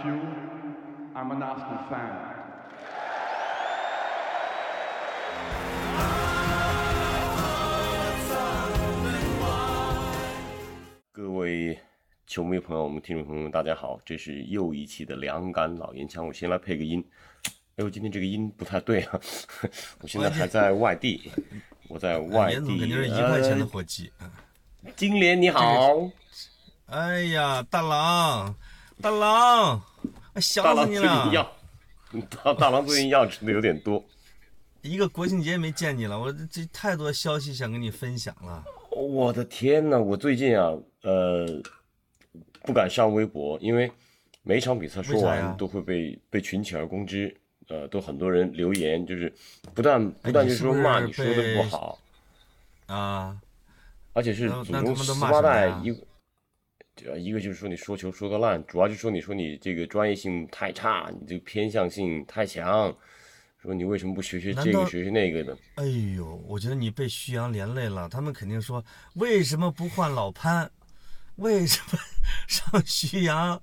Like you. I'm an Arsenal fan. 各位球迷朋友们、听众朋友们，大家好，这是又一期的两杆老烟枪。我先来配个音。哎呦，今天这个音不太对啊！我现在还在外地，我在外严总肯地。定是一块钱的呃火鸡。金莲你好，哎呀，大郎，大郎，想死你了！药，大大郎最近药吃的有点多。一个国庆节没见你了，我这这太多消息想跟你分享了。我的天呐，我最近啊，呃，不敢上微博，因为每一场比赛说完都会被被群起而攻之，呃，都很多人留言，就是不断不断就是说骂你说的不被好，啊，而且是祖宗十八代一一个就是说你说球说的烂，主要就是说你说你这个专业性太差，你这个偏向性太强，说你为什么不学学这个学学那个的？哎呦，我觉得你被徐阳连累了。他们肯定说，为什么不换老潘？为什么 上徐阳？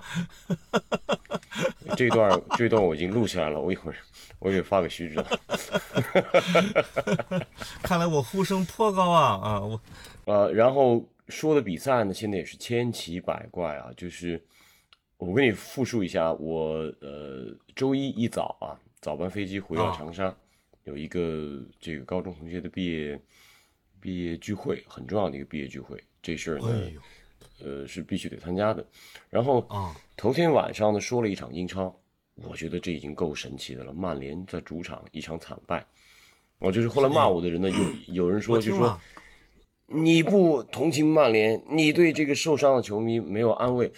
这段这段我已经录下来了，我一会儿我也发给徐指导。看来我呼声颇高啊啊！我呃，然后说的比赛呢，现在也是千奇百怪啊。就是我跟你复述一下，我呃周一一早啊，早班飞机回到啊长沙，有一个这个高中同学的毕业毕业聚会，很重要的一个毕业聚会，这事儿呢，哎呃是必须得参加的。然后啊，头天晚上呢说了一场英超，我觉得这已经够神奇的了。曼联在主场一场惨败，我就是后来骂我的人呢，有有人说就说。你不同情曼联，你对这个受伤的球迷没有安慰。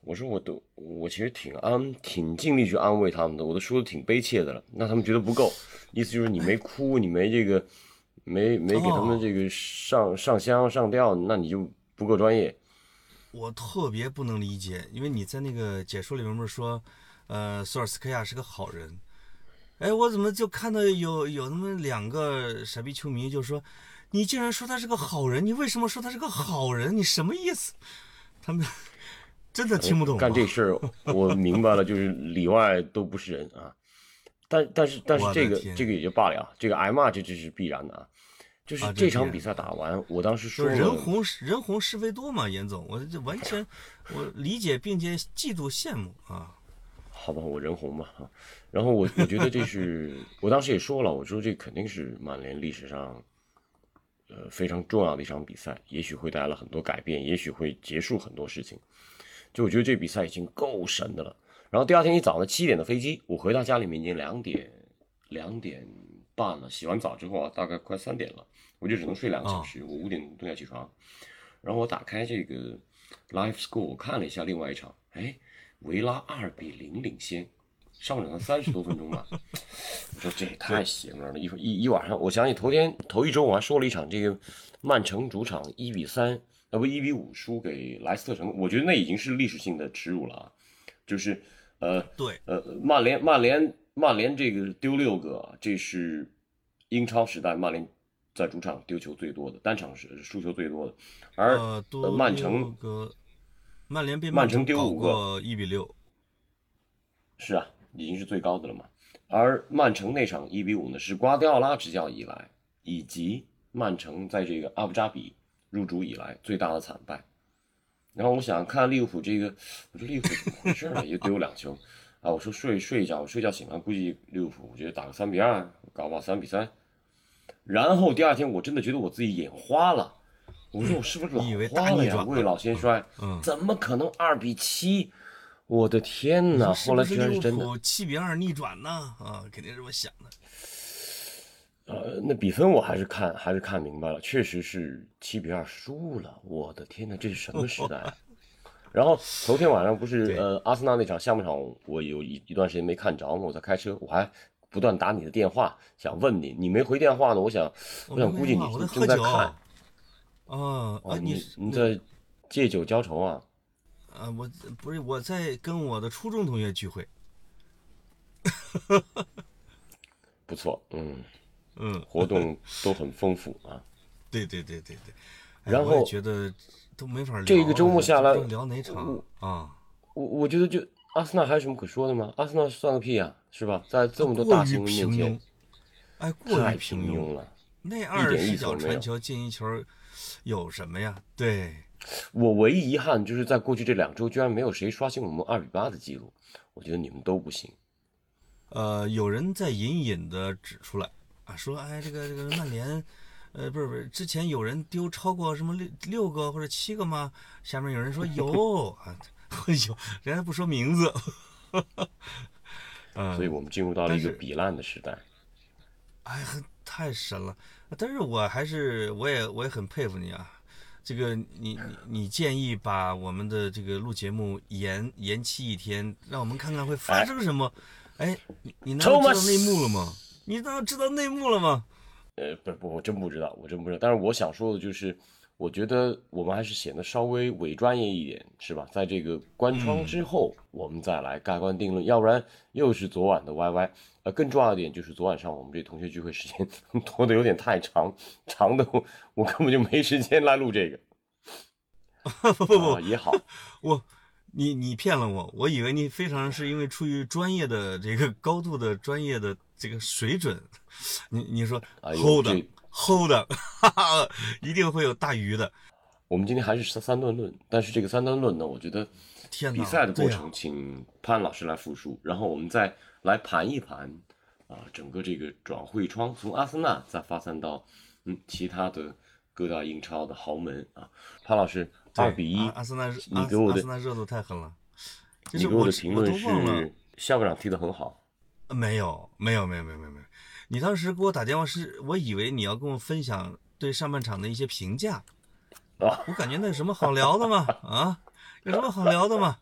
我说我都我其实挺安挺尽力去安慰他们的，我都说的挺悲切的了。那他们觉得不够，意思就是你没哭，你没这个没没给他们这个上、上香上吊，那你就不够专业。我特别不能理解，因为你在那个解说里面不是说，呃，索尔斯克亚是个好人，哎，我怎么就看到有有那么两个傻逼球迷就说，你竟然说他是个好人，你为什么说他是个好人？你什么意思？他们 真的听不懂。干这事儿，我明白了，就是里外都不是人啊。但但是但是这个这个也就罢了，这个挨骂这这是必然的啊。就是啊这场比赛打完，我当时说人红人红是非多嘛，严总，我这完全 我理解并且嫉妒羡慕啊。好吧，我人红吧啊。然后我我觉得这是 我当时也说了，我说这肯定是曼联历史上呃非常重要的一场比赛，也许会带来很多改变，也许会结束很多事情。就我觉得这比赛已经够神的了。然后第二天一早呢，七点的飞机，我回到家里面已经两点两点半了。洗完澡之后啊，大概快三点了，我就只能睡两个小时。我五点钟要起床，然后我打开这个 Live Score，我看了一下另外一场，哎，维拉二比零领先，上场了三十多分钟吧。我说这也太邪门了，一会一一晚上，我想起头天头一周我还说了一场这个曼城主场一比三，呃不一比五输给莱斯特城，我觉得那已经是历史性的耻辱了啊，就是呃对，呃曼联曼联曼联这个丢六个啊，这是英超时代曼联在主场丢球最多的，单场是输球最多的，而呃，呃曼城曼联被曼城丢五个过一比六，是啊，已经是最高的了嘛。而曼城那场一比五呢，是瓜迪奥拉执教以来，以及曼城在这个阿布扎比入主以来最大的惨败。然后我想看利物浦这个，我说利物浦怎么回事呢？也丢两球啊！我说睡睡一觉，我睡觉醒来估计利物浦，我觉得打个三比二，搞不好三比三。然后第二天我真的觉得我自己眼花了，我说我是不是老你以为花了呀？大逆转未老先衰，嗯怎么可能二比七？我的天哪！后来居然是真的。七比二逆转呢？啊，肯定是这么想的。呃，那比分我还是看还是看明白了，确实是七比二输了。我的天呐，这是什么时代、啊？然后头天晚上不是呃阿森纳那场下半场，我有一一段时间没看着嘛，我在开车，我还不断打你的电话，想问你，你没回电话呢，我想我想估计你。正在看，啊哦啊，你你在借酒浇愁啊？啊，我不是我在跟我的初中同学聚会。不错，嗯，嗯，活动都很丰富啊。对对对对对。哎然后觉得都没法聊。这个周末下来聊哪场啊？我我觉得就阿森纳还有什么可说的吗？阿森纳算个屁啊，是吧？在这么多大新闻面平庸前，，哎，过太于平庸。了。那一二十脚点意思都没有传球进一球，有什么呀？对，我唯一遗憾就是在过去这两周，居然没有谁刷新我们二比八的记录。我觉得你们都不行。呃，有人在隐隐的指出来啊，说哎，这个这个曼联，呃，不是不是，之前有人丢超过什么六六个或者七个吗？下面有人说有啊，有，人家不说名字。嗯，所以我们进入到了一个比烂的时代。哎，很太神了！但是我还是，我也我也很佩服你啊。这个你你你建议把我们的这个录节目延延期一天，让我们看看会发生什么。哎，你你难道知道内幕了吗？你难道知道内幕了吗？呃，不不，我真不知道，我真不知道。但是我想说的就是，我觉得我们还是显得稍微伪专业一点，是吧？在这个关窗之后，我们再来盖棺定论，要不然又是昨晚的 YY。呃，更重要的点就是昨晚上我们这同学聚会时间 拖得有点太长，长的我我根本就没时间来录这个。不不不啊，，也好，我你你骗了我，我以为你非常是因为出于专业的这个高度的专业的这个水准，你你说哎呦 hold 这 hold，哈哈，一定会有大鱼的。我们今天还是三三段论，但是这个三段论呢，我觉得天哪，比赛的过程，请潘老师来复述，然后我们再来盘一盘啊，整个这个转会窗从阿森纳再发散到嗯其他的各大英超的豪门啊。潘老师对二比一阿，阿森纳热，你给我的阿森纳热度太狠了。你给我的评论是校长踢得很好，没有没有没有没有没有没有，你当时给我打电话是，我以为你要跟我分享对上半场的一些评价，啊我感觉那有什么好聊的吗？啊，有什么好聊的吗？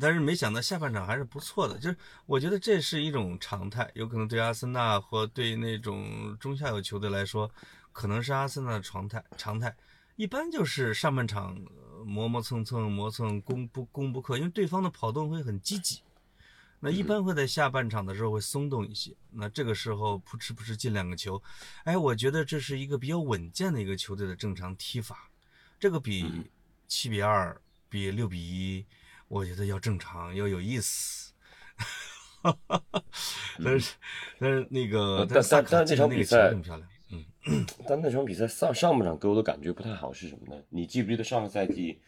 但是没想到下半场还是不错的，就是我觉得这是一种常态，有可能对阿森纳或对那种中下游球队来说，可能是阿森纳的常态常态。一般就是上半场呃磨磨蹭蹭、磨蹭攻不攻不克，因为对方的跑动会很积极。那一般会在下半场的时候会松动一些，那这个时候扑哧扑哧进两个球，哎，我觉得这是一个比较稳健的一个球队的正常踢法，这个比七比二、比六比一，我觉得要正常，要有意思。但是，但是那个呃，但但但那场比赛很漂亮，嗯，但那场比赛上上半场给我的感觉不太好是什么呢？你记不记得上个赛季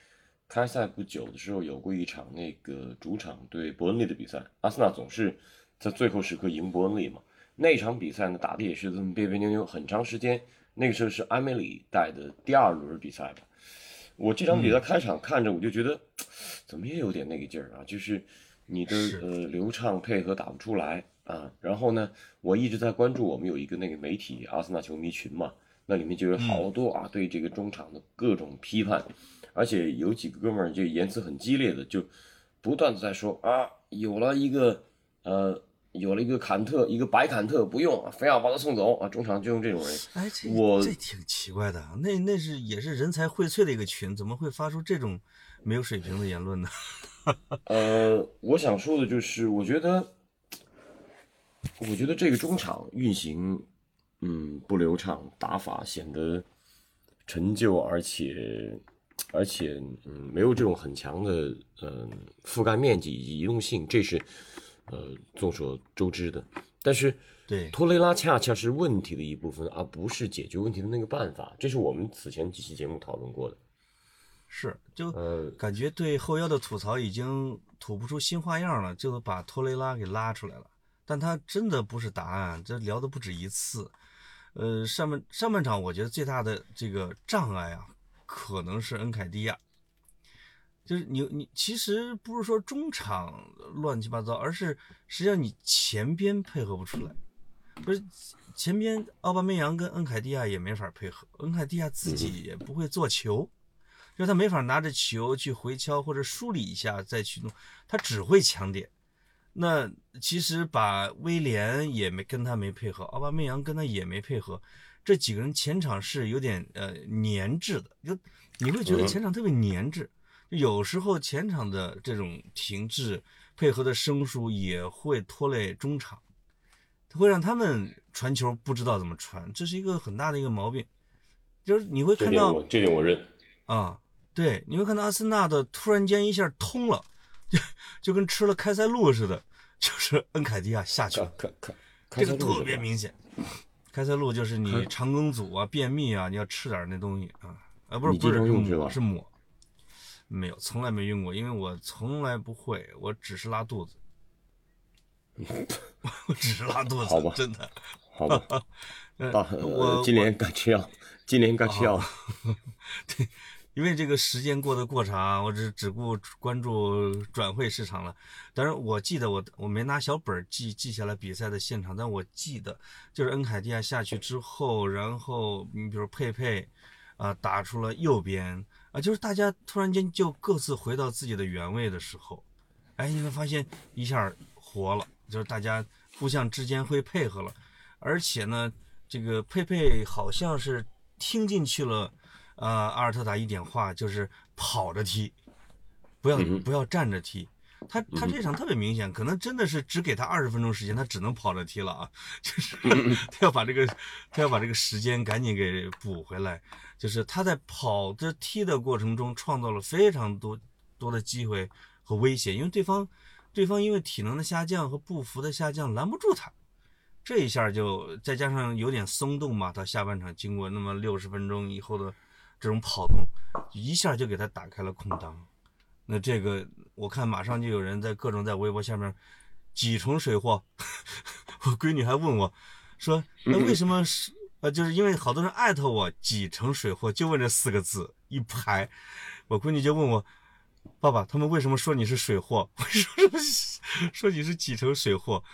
开赛不久的时候有过一场那个主场对伯恩利的比赛，阿森纳总是在最后时刻赢伯恩利嘛。那场比赛呢打的也是这么别别扭扭很长时间，那个时候是埃梅里带的第二轮比赛吧。我这场比赛开场看着我就觉得，怎么也有点那个劲儿啊，就是你的是呃流畅配合打不出来啊。然后呢，我一直在关注我们有一个那个媒体阿森纳球迷群嘛，那里面就有好多啊对这个中场的各种批判，而且有几个哥们儿就言辞很激烈的，就不断的在说啊，有了一个呃。有了一个坎特，一个白坎特不用，非要把他送走啊！中场就用这种人，哎，这我这挺奇怪的，那那是也是人才荟萃的一个群，怎么会发出这种没有水平的言论呢？呃，我想说的就是，我觉得，我觉得这个中场运行，嗯，不流畅，打法显得陈旧，而且，而且，嗯，没有这种很强的，嗯、覆盖面积以及移动性，这是，呃，众所周知的。但是，对，托雷拉恰恰是问题的一部分，而不是解决问题的那个办法。这是我们此前几期节目讨论过的。是就呃，感觉对后腰的吐槽已经吐不出新花样了，就把托雷拉给拉出来了。但他真的不是答案，这聊的不止一次。呃，上半上半场我觉得最大的这个障碍啊，可能是恩凯迪亚。就是你你其实不是说中场乱七八糟，而是实际上你前边配合不出来，不是前边奥巴梅扬跟恩凯蒂亚也没法配合，恩凯蒂亚自己也不会做球，就是他没法拿着球去回敲或者梳理一下再去弄，他只会抢点。那其实把威廉也没跟他没配合，奥巴梅扬跟他也没配合，这几个人前场是有点呃粘滞的，就你会觉得前场特别粘滞。有时候前场的这种停滞配合的生疏也会拖累中场，会让他们传球不知道怎么传，这是一个很大的一个毛病。就是你会看到这点我认。啊，对，你会看到阿森纳的突然间一下通了，就就跟吃了开塞露似的，就是恩凯迪亚下去了，这个特别明显。开塞露就是你肠梗阻啊、便秘啊，你要吃点那东西啊，啊不是不是用是吧抹是抹，没有从来没用过，因为我从来不会，我只是拉肚子，我只是拉肚子，好吧真的。好吧，呃大我呃，今年该吃药，今年该吃药。因为这个时间过得过长，我只只顾关注转会市场了。但是，我记得我我没拿小本记记下来比赛的现场，但我记得就是恩凯蒂亚下去之后，然后你比如佩佩啊、打出了右边啊，就是大家突然间就各自回到自己的原位的时候，哎，你会发现一下活了，就是大家互相之间会配合了，而且呢，这个佩佩好像是听进去了。呃，阿尔特塔一点话就是跑着踢，不要不要站着踢。他他这场特别明显，可能真的是只给他二十分钟时间，他只能跑着踢了啊！就是 他要把这个他要把这个时间赶紧给补回来。就是他在跑着踢的过程中创造了非常多多的机会和威胁，因为对方对方因为体能的下降和步幅的下降拦不住他。这一下就再加上有点松动嘛，到下半场经过那么六十分钟以后的这种跑动，一下就给他打开了空档。那这个我看马上就有人在各种在微博下面几成水货，我闺女还问我，说那为什么是呃，就是因为好多人艾特我几成水货，就问这四个字一排，我闺女就问我。爸爸，他们为什么说你是水货？我说说你是几成水货？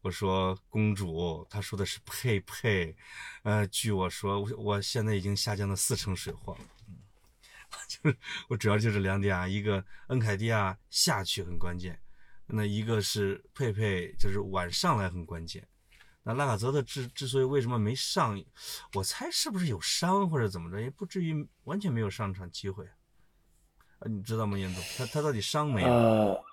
我说公主，他说的是佩佩，呃，据我说，我我现在已经下降到四成水货了。嗯，就是我主要就是两点啊，一个恩凯蒂亚下去很关键，那一个是佩佩就是晚上来很关键。那拉卡泽特之之所以为什么没上，我猜是不是有伤或者怎么着，也不至于完全没有上场机会。啊，你知道吗，严总？他他到底伤没有？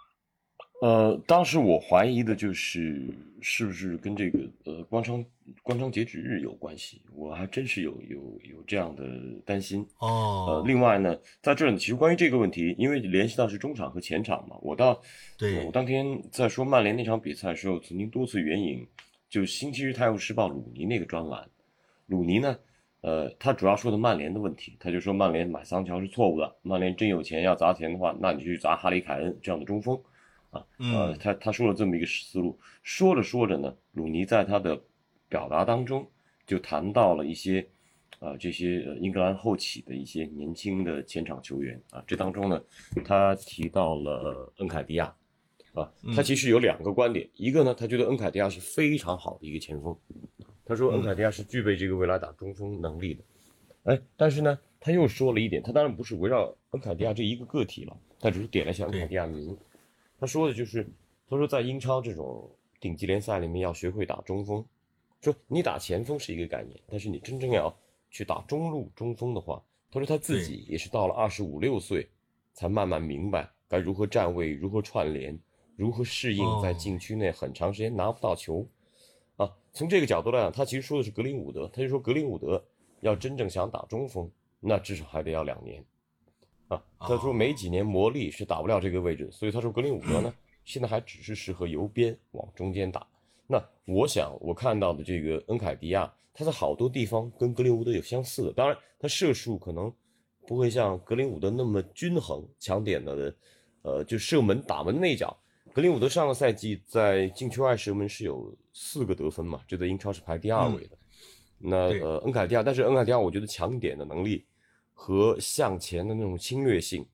呃，当时我怀疑的就是是不是跟这个呃关窗关窗截止日有关系，我还真是有有有这样的担心。哦。呃，，另外呢，在这儿呢，其实关于这个问题，因为联系到是中场和前场嘛，我到对。呃我当天在说曼联那场比赛的时候，曾经多次援引，就星期日《泰晤士报》鲁尼那个专栏，鲁尼呢，呃，他主要说的曼联的问题，他就说曼联买桑乔是错误的，曼联真有钱要砸钱的话，那你去砸哈里凯恩这样的中锋，啊，呃，嗯他他说了这么一个思路，说着说着呢，鲁尼在他的表达当中就谈到了一些。啊，这些呃英格兰后起的一些年轻的前场球员啊，这当中呢，他提到了恩凯迪亚，啊，他其实有两个观点，一个呢，他觉得恩凯迪亚是非常好的一个前锋，他说恩凯迪亚是具备这个未来打中锋能力的，哎，但是呢，他又说了一点，他当然不是围绕恩凯迪亚这一个个体了，他只是点了一下恩凯迪亚名，他说的就是，他说在英超这种顶级联赛里面要学会打中锋，说你打前锋是一个概念，但是你真正要去打中路中锋的话，他说他自己也是到了二十五六岁，才慢慢明白该如何站位、如何串联、如何适应在哦禁区内很长时间拿不到球。啊，从这个角度来讲，他其实说的是格林伍德，他就说格林伍德要真正想打中锋，那至少还得要两年。啊，他说没几年磨砺是打不了这个位置，所以他说格林伍德呢，现在还只是适合由边往中间打。那我想我看到的这个恩凯迪亚，他在好多地方跟格林伍德有相似的，当然他射术可能不会像格林伍德那么均衡，强点的，呃，就射门打门内角。格林伍德上个赛季在禁区外射门是有四个得分嘛，这在英超是排第二位的。那呃，恩凯迪亚，但是恩凯迪亚我觉得强点的能力和向前的那种侵略性，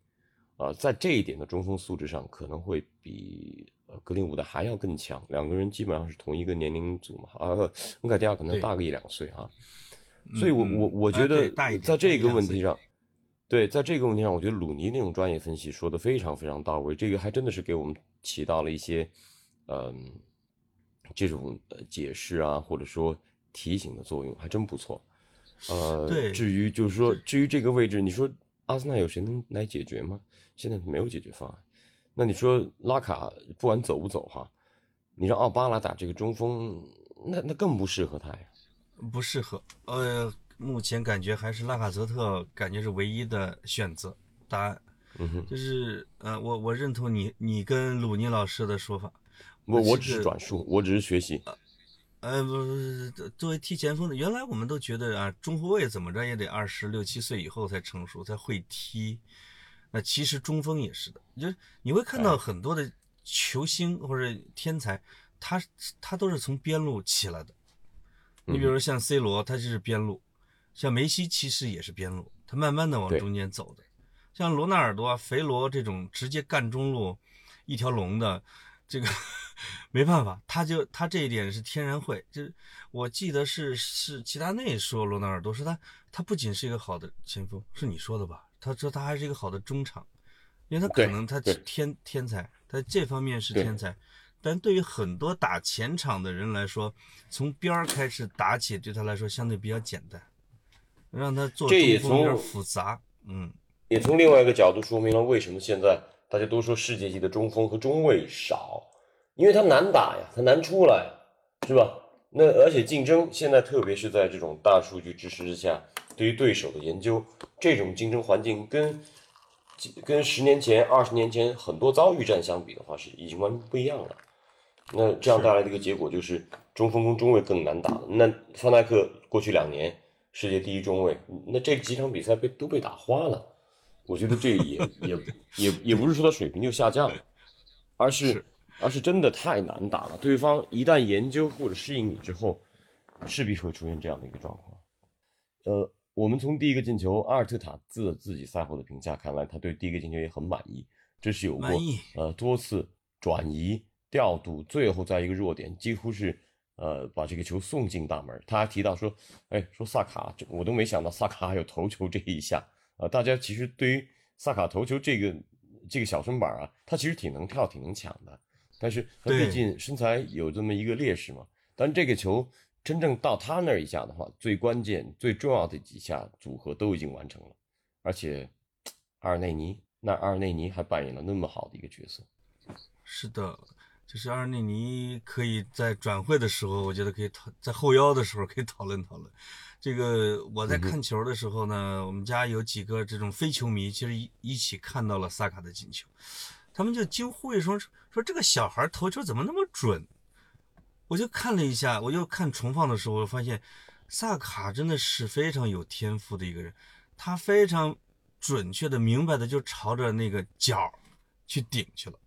啊、在这一点的中锋素质上可能会比呃格林伍德还要更强。两个人基本上是同一个年龄组嘛，啊，恩凯迪亚可能大个一两岁啊。所以我，嗯我我啊觉得在这个问题上，对，在这个问题上，我觉得鲁尼那种专业分析说的非常非常到位，这个还真的是给我们起到了一些，嗯，这种呃解释啊，或者说提醒的作用，还真不错。呃，对至于就是说，至于这个位置，你说阿森纳有谁能来解决吗？现在没有解决方案。那你说拉卡不管走不走哈，你让奥巴拉打这个中锋，那那更不适合他呀。不适合。呃，目前感觉还是拉卡泽特，感觉是唯一的选择答案。嗯哼，就是呃，我我认同你你跟鲁尼老师的说法。我我只是转述，我只是学习。呃，不不不，作为踢前锋的，原来我们都觉得啊，中后卫怎么着也得二十六七岁以后才成熟，才会踢。那其实中锋也是的，就是你会看到很多的球星或者天才，他他都是从边路起来的。你比如像 C 罗，他就是边路；像梅西其实也是边路，他慢慢的往中间走的。像罗纳尔多啊、肥罗这种直接干中路一条龙的，这个 没办法，他就他这一点是天然会。就是我记得是是齐达内说罗纳尔多说他他不仅是一个好的前锋，是你说的吧？他说他还是一个好的中场，因为他可能他天天才，他这方面是天才。但对于很多打前场的人来说，从边儿开始打起，对他来说相对比较简单，让他做中锋有点复杂。嗯，也从另外一个角度说明了为什么现在大家都说世界级的中锋和中卫少，因为他难打呀，他难出来，是吧？那而且竞争现在特别是在这种大数据支持之下，对于对手的研究，这种竞争环境跟跟十年前、二十年前很多遭遇战相比的话，是已经完全不一样了。那这样带来的一个结果就是中锋跟中卫更难打了。那范戴克过去两年世界第一中卫，那这几场比赛被都被打花了。我觉得这也也也也不是说他水平就下降了，而是是而是真的太难打了。对方一旦研究或者适应你之后，势必会出现这样的一个状况。呃，我们从第一个进球，阿尔特塔自自己赛后的评价看来，他对第一个进球也很满意。这是有过呃多次转移调度，最后在一个弱点，几乎是呃把这个球送进大门。他还提到说，哎，说萨卡，这我都没想到萨卡还有头球这一下。啊，大家其实对于萨卡头球这个这个小身板啊，他其实挺能跳、挺能抢的，但是他对毕竟身材有这么一个劣势嘛。但这个球真正到他那儿一下的话，最关键、最重要的几下组合都已经完成了，而且阿尔内尼那阿尔内尼还扮演了那么好的一个角色。是的，就是阿尔内尼可以在转会的时候，我觉得可以讨在后腰的时候可以讨论讨论。这个我在看球的时候呢，我们家有几个这种非球迷，其实一一起看到了萨卡的进球，他们就惊呼一声说：“这个小孩投球怎么那么准？”我就看了一下，我又看重放的时候，我发现萨卡真的是非常有天赋的一个人，他非常准确的、明白的就朝着那个角去顶去了。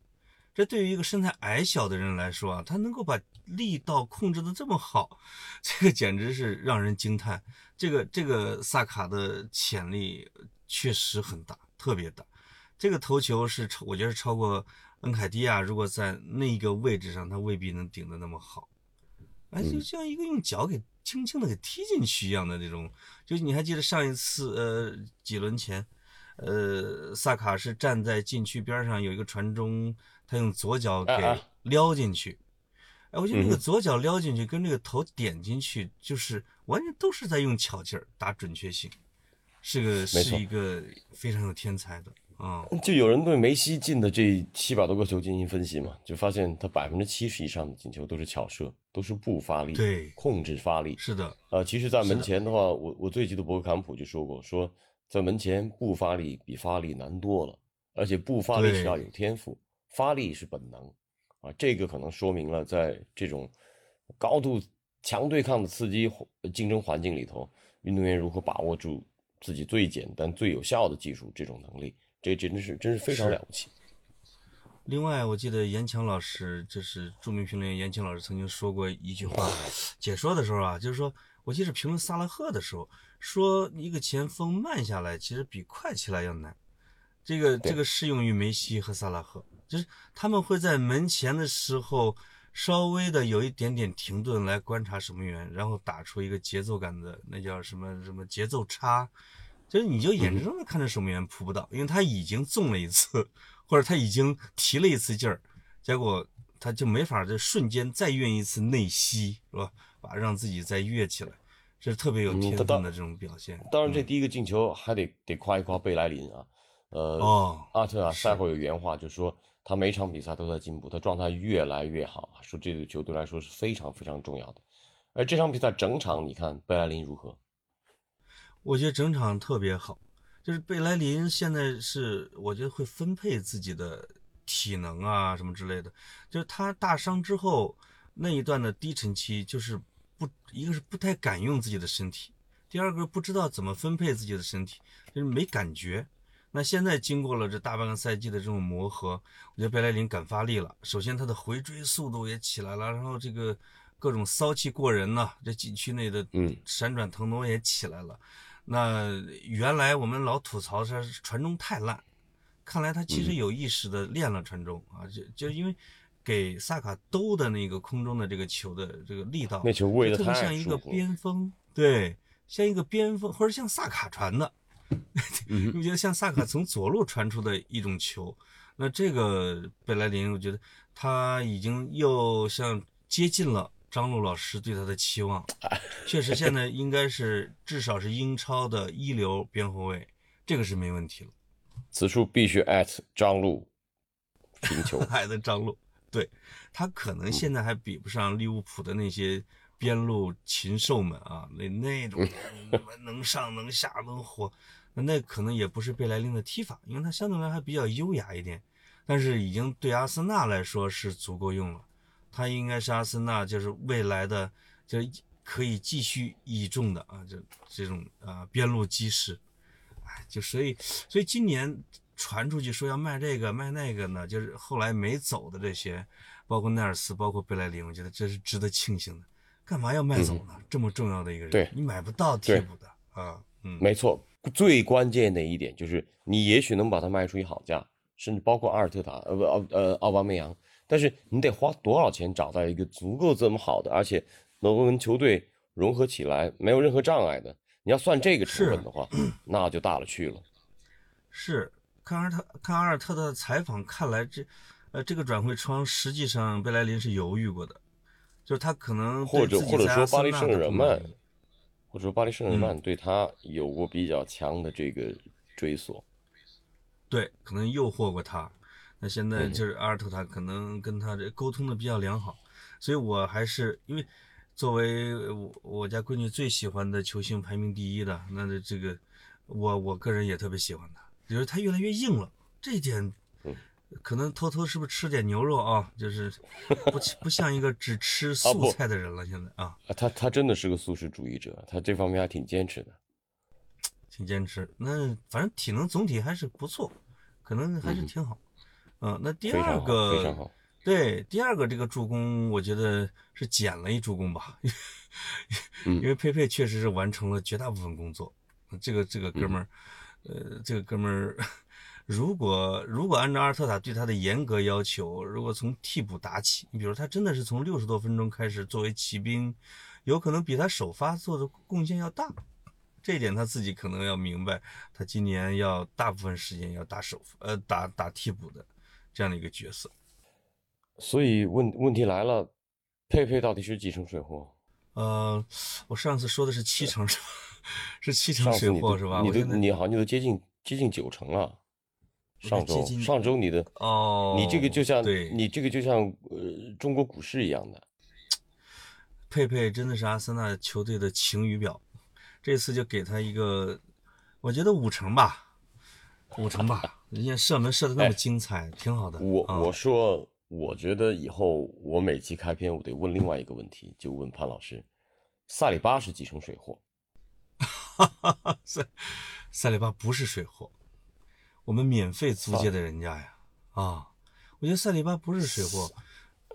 这对于一个身材矮小的人来说啊，他能够把力道控制的这么好，这个简直是让人惊叹。这个这个萨卡的潜力确实很大，特别大。这个头球是超，我觉得是超过恩凯迪亚。如果在那个位置上，他未必能顶得那么好。哎，就像一个用脚给轻轻的给踢进去一样的那种。就你还记得上一次呃几轮前，呃萨卡是站在禁区边上有一个传中，他用左脚给撩进去。哎，我觉得那个左脚撩进去跟这个头点进去，就是完全都是在用巧劲儿打准确性，是个是一个非常有天才的啊、就有人对梅西进的这七百多个球进行分析嘛，就发现他百分之七十以上的进球都是巧射，都是不发力，对。控制发力。是的，呃，其实，在门前的。话，我我最记得博格坎普就说过，说在门前不发力比发力难多了，而且不发力是要有天赋，发力是本能。啊。这个可能说明了，在这种高度强对抗的刺激环竞争环境里头，运动员如何把握住自己最简单、最有效的技术这种能力，这真是真是非常了不起。另外，我记得严强老师，就是著名评论员严强老师曾经说过一句话，解说的时候啊，就是说，我记得评论萨拉赫的时候，说一个前锋慢下来，其实比快起来要难。这个这个适用于梅西和萨拉赫，就是他们会在门前的时候稍微的有一点点停顿来观察守门员，然后打出一个节奏感的，那叫什么什么节奏差，就是你就眼睁睁的看着守门员扑不到，因为他已经纵了一次，或者他已经提了一次劲儿，结果他就没法在瞬间再运一次内吸，是吧？把让自己再跃起来，这是特别有天分的这种表现。当然，这第一个进球还得得夸一夸贝莱林啊，呃，哦阿特尔是赛后有原话，就说他每场比赛都在进步，他状态越来越好，说这个球队来说是非常非常重要的。而这场比赛整场你看贝莱林如何？我觉得整场特别好，就是贝莱林现在是我觉得会分配自己的体能啊什么之类的，就是他大伤之后那一段的低沉期，就是不一个是不太敢用自己的身体，第二个不知道怎么分配自己的身体，就是没感觉。那现在经过了这大半个赛季的这种磨合，我觉得贝莱林敢发力了。首先他的回追速度也起来了，然后这个各种骚气过人呢，这禁区内的嗯闪转腾挪也起来了。那原来我们老吐槽他是传中太烂，看来他其实有意识的练了传中啊，就就因为给萨卡兜的那个空中的这个球的这个力道，那球喂得特别太像一个边锋，对，像一个边锋或者像萨卡传的，嗯我觉得像萨卡从左路传出的一种球，那这个贝莱林，我觉得他已经又像接近了张璐老师对他的期望，确实现在应该是至少是英超的一流边后卫，这个是没问题了。此处必须 at 张璐评球。海的张璐，对他可能现在还比不上利物浦的那些边路禽兽们啊，那那种能上能下能火，那可能也不是贝莱林的踢法，因为他相对来还比较优雅一点，但是已经对阿森纳来说是足够用了，他应该是阿森纳就是未来的就可以继续倚重的啊，这这种啊边路基石。哎，就所以，所以今年传出去说要卖这个卖那个呢，就是后来没走的这些，包括奈尔斯，包括贝莱林，我觉得这是值得庆幸的。干嘛要卖走呢？这么重要的一个人，对你买不到替补的啊。嗯，没错，最关键的一点就是你也许能把它卖出一好价，甚至包括阿尔特塔，呃不奥呃奥巴梅扬，但是你得花多少钱找到一个足够这么好的，而且能够跟球队融合起来，没有任何障碍的。你要算这个成本的话，那就大了去了。是看阿尔特看阿尔特的采访，看来这呃这个转会窗实际上贝莱林是犹豫过的，就是他可能或者或者说巴黎圣日曼，或者说巴黎圣日耳曼对他有过比较强的这个追索。对，可能诱惑过他。那现在就是阿尔特塔可能跟他这沟通的比较良好，所以我还是因为作为我我家闺女最喜欢的球星排名第一的，那这这个我我个人也特别喜欢他，就是他越来越硬了，这一点嗯可能偷偷是不是吃点牛肉啊？就是 不不像一个只吃素菜的人了，现在啊，啊，他他真的是个素食主义者，他这方面还挺坚持的。挺坚持。那反正体能总体还是不错，可能还是嗯挺好。嗯，那第二个非常好。对，第二个这个助攻，我觉得是捡了一助攻吧，嗯 因为佩佩确实是完成了绝大部分工作。这个这个哥们儿，呃，这个哥们儿，如果如果按照阿尔特塔对他的严格要求，如果从替补打起，你比如他真的是从六十多分钟开始作为骑兵，有可能比他首发做的贡献要大。这一点他自己可能要明白，他今年要大部分时间要打首呃打打替补的这样的一个角色。所以问问题来了，佩佩到底是几成水货？呃，我上次说的是七成是吧？是七成水货是吧？你都你好像你都接近接近九成了。上周上周你的哦，你这个就像对你这个就像呃中国股市一样的，佩佩真的是阿森纳球队的晴雨表，这次就给他一个，我觉得五成吧，五成吧，人家射门射的那么精彩，挺好的。啊我我说，我觉得以后我每期开篇我得问另外一个问题，就问潘老师，萨里巴是几成水货？哈哈塞塞里巴不是水货，我们免费租借的人家呀啊！我觉得塞里巴不是水货，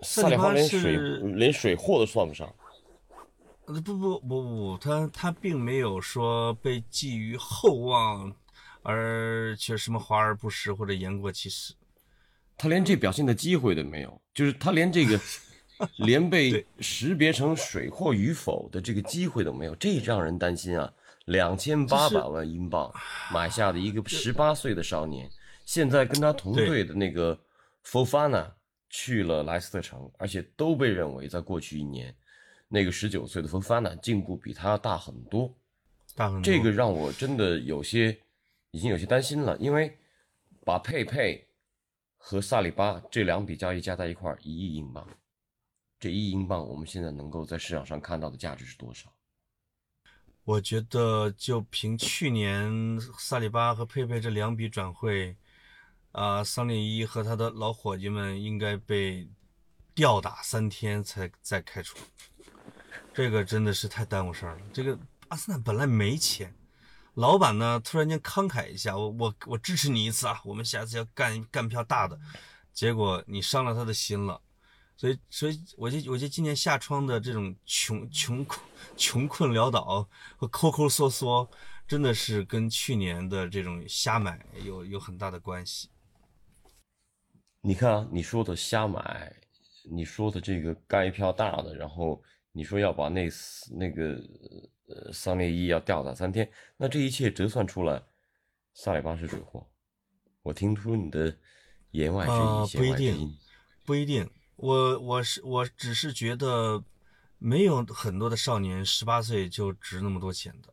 塞萨里巴连水是连水货都算不上。呃不不不不，他他并没有说被寄予厚望，而却什么华而不实或者言过其实。他连这表现的机会都没有，就是他连这个 连被识别成水货与否的这个机会都没有，这让人担心啊！两千八百万英镑买下的一个十八岁的少年，现在跟他同对队的那个 Fofana 去了莱斯特城，而且都被认为在过去一年，那个十九岁的 Fofana 进步比他大很多。大很多。这个让我真的有些已经有些担心了，因为把佩佩和萨里巴这两笔交易加在一块儿一亿英镑，这一亿英镑我们现在能够在市场上看到的价值是多少？我觉得就凭去年萨里巴和佩佩这两笔转会，啊，桑列伊和他的老伙计们应该被吊打三天才再开除，这个真的是太耽误事儿了。这个阿森纳本来没钱，老板呢突然间慷慨一下，我我我支持你一次啊，我们下次要干干票大的，结果你伤了他的心了。所以，所以我就我就今年下窗的这种穷穷困穷困潦倒和抠抠缩缩，真的是跟去年的这种瞎买有有很大的关系。你看啊，你说的瞎买，你说的这个干一票大的，然后你说要把那那个呃桑列伊要吊打三天，那这一切折算出来，萨里巴是水货。我听出你的言外之意，弦外之音，不一定。我我是我只是觉得，没有很多的少年十八岁就值那么多钱的，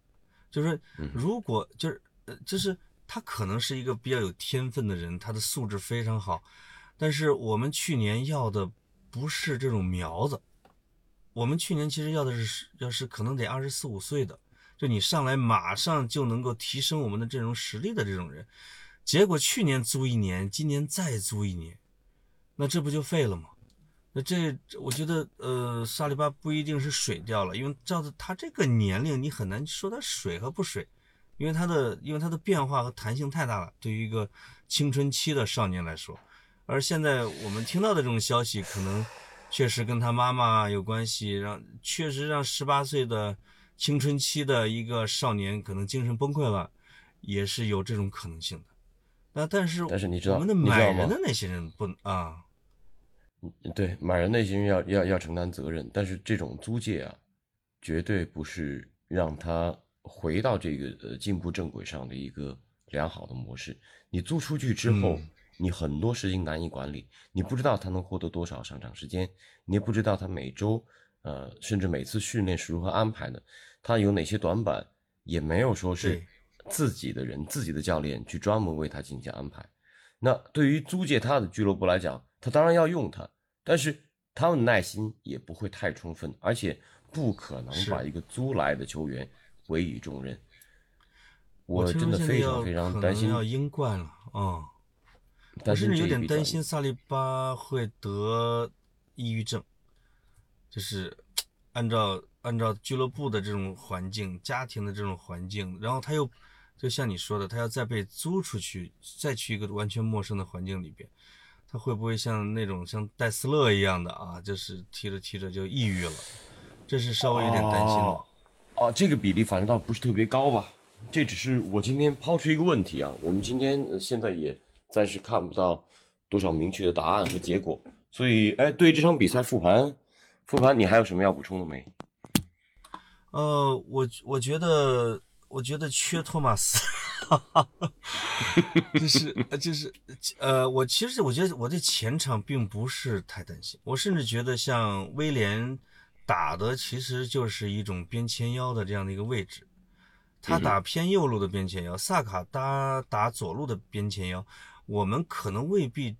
就是如果就是呃就是他可能是一个比较有天分的人，他的素质非常好，但是我们去年要的不是这种苗子，我们去年其实要的是要是可能得二十四五岁的，就你上来马上就能够提升我们的阵容实力的这种人，结果去年租一年，今年再租一年，那这不就废了吗？那这我觉得，呃，萨利巴不一定是水掉了，因为照着他这个年龄，你很难说他水和不水，因为他的因为他的变化和弹性太大了，对于一个青春期的少年来说。而现在我们听到的这种消息，可能确实跟他妈妈有关系，让确实让十八岁的青春期的一个少年可能精神崩溃了，也是有这种可能性的。那但是但是你知道我们的买人的那些人不啊。对，买人那些人要要要承担责任，但是这种租借啊，绝对不是让他回到这个呃进步正轨上的一个良好的模式。你租出去之后，你很多事情难以管理，你不知道他能获得多少上场时间，你也不知道他每周呃甚至每次训练是如何安排的，他有哪些短板，也没有说是自己的人、自己的教练去专门为他进行安排。那对于租借他的俱乐部来讲，他当然要用他，但是他们的耐心也不会太充分，而且不可能把一个租来的球员委以重任。我真的非常非常担心要英冠了啊！我甚至有点担心萨利巴会得抑郁症，就是按照按照俱乐部的这种环境、家庭的这种环境，然后他又就像你说的，他要再被租出去，再去一个完全陌生的环境里边。他会不会像那种像戴斯勒一样的啊？就是踢着踢着就抑郁了，这是稍微有点担心了。哦，这个比例反正倒不是特别高吧？这只是我今天抛出一个问题啊。我们今天现在也暂时看不到多少明确的答案和结果，所以哎，对于这场比赛复盘，复盘，你还有什么要补充的没？呃，我我觉得我觉得缺托马斯。哈哈，就是就是，呃，我其实我觉得我对前场并不是太担心，我甚至觉得像威廉打的其实就是一种边前腰的这样的一个位置，他打偏右路的边前腰，萨卡打打左路的边前腰，我们可能未必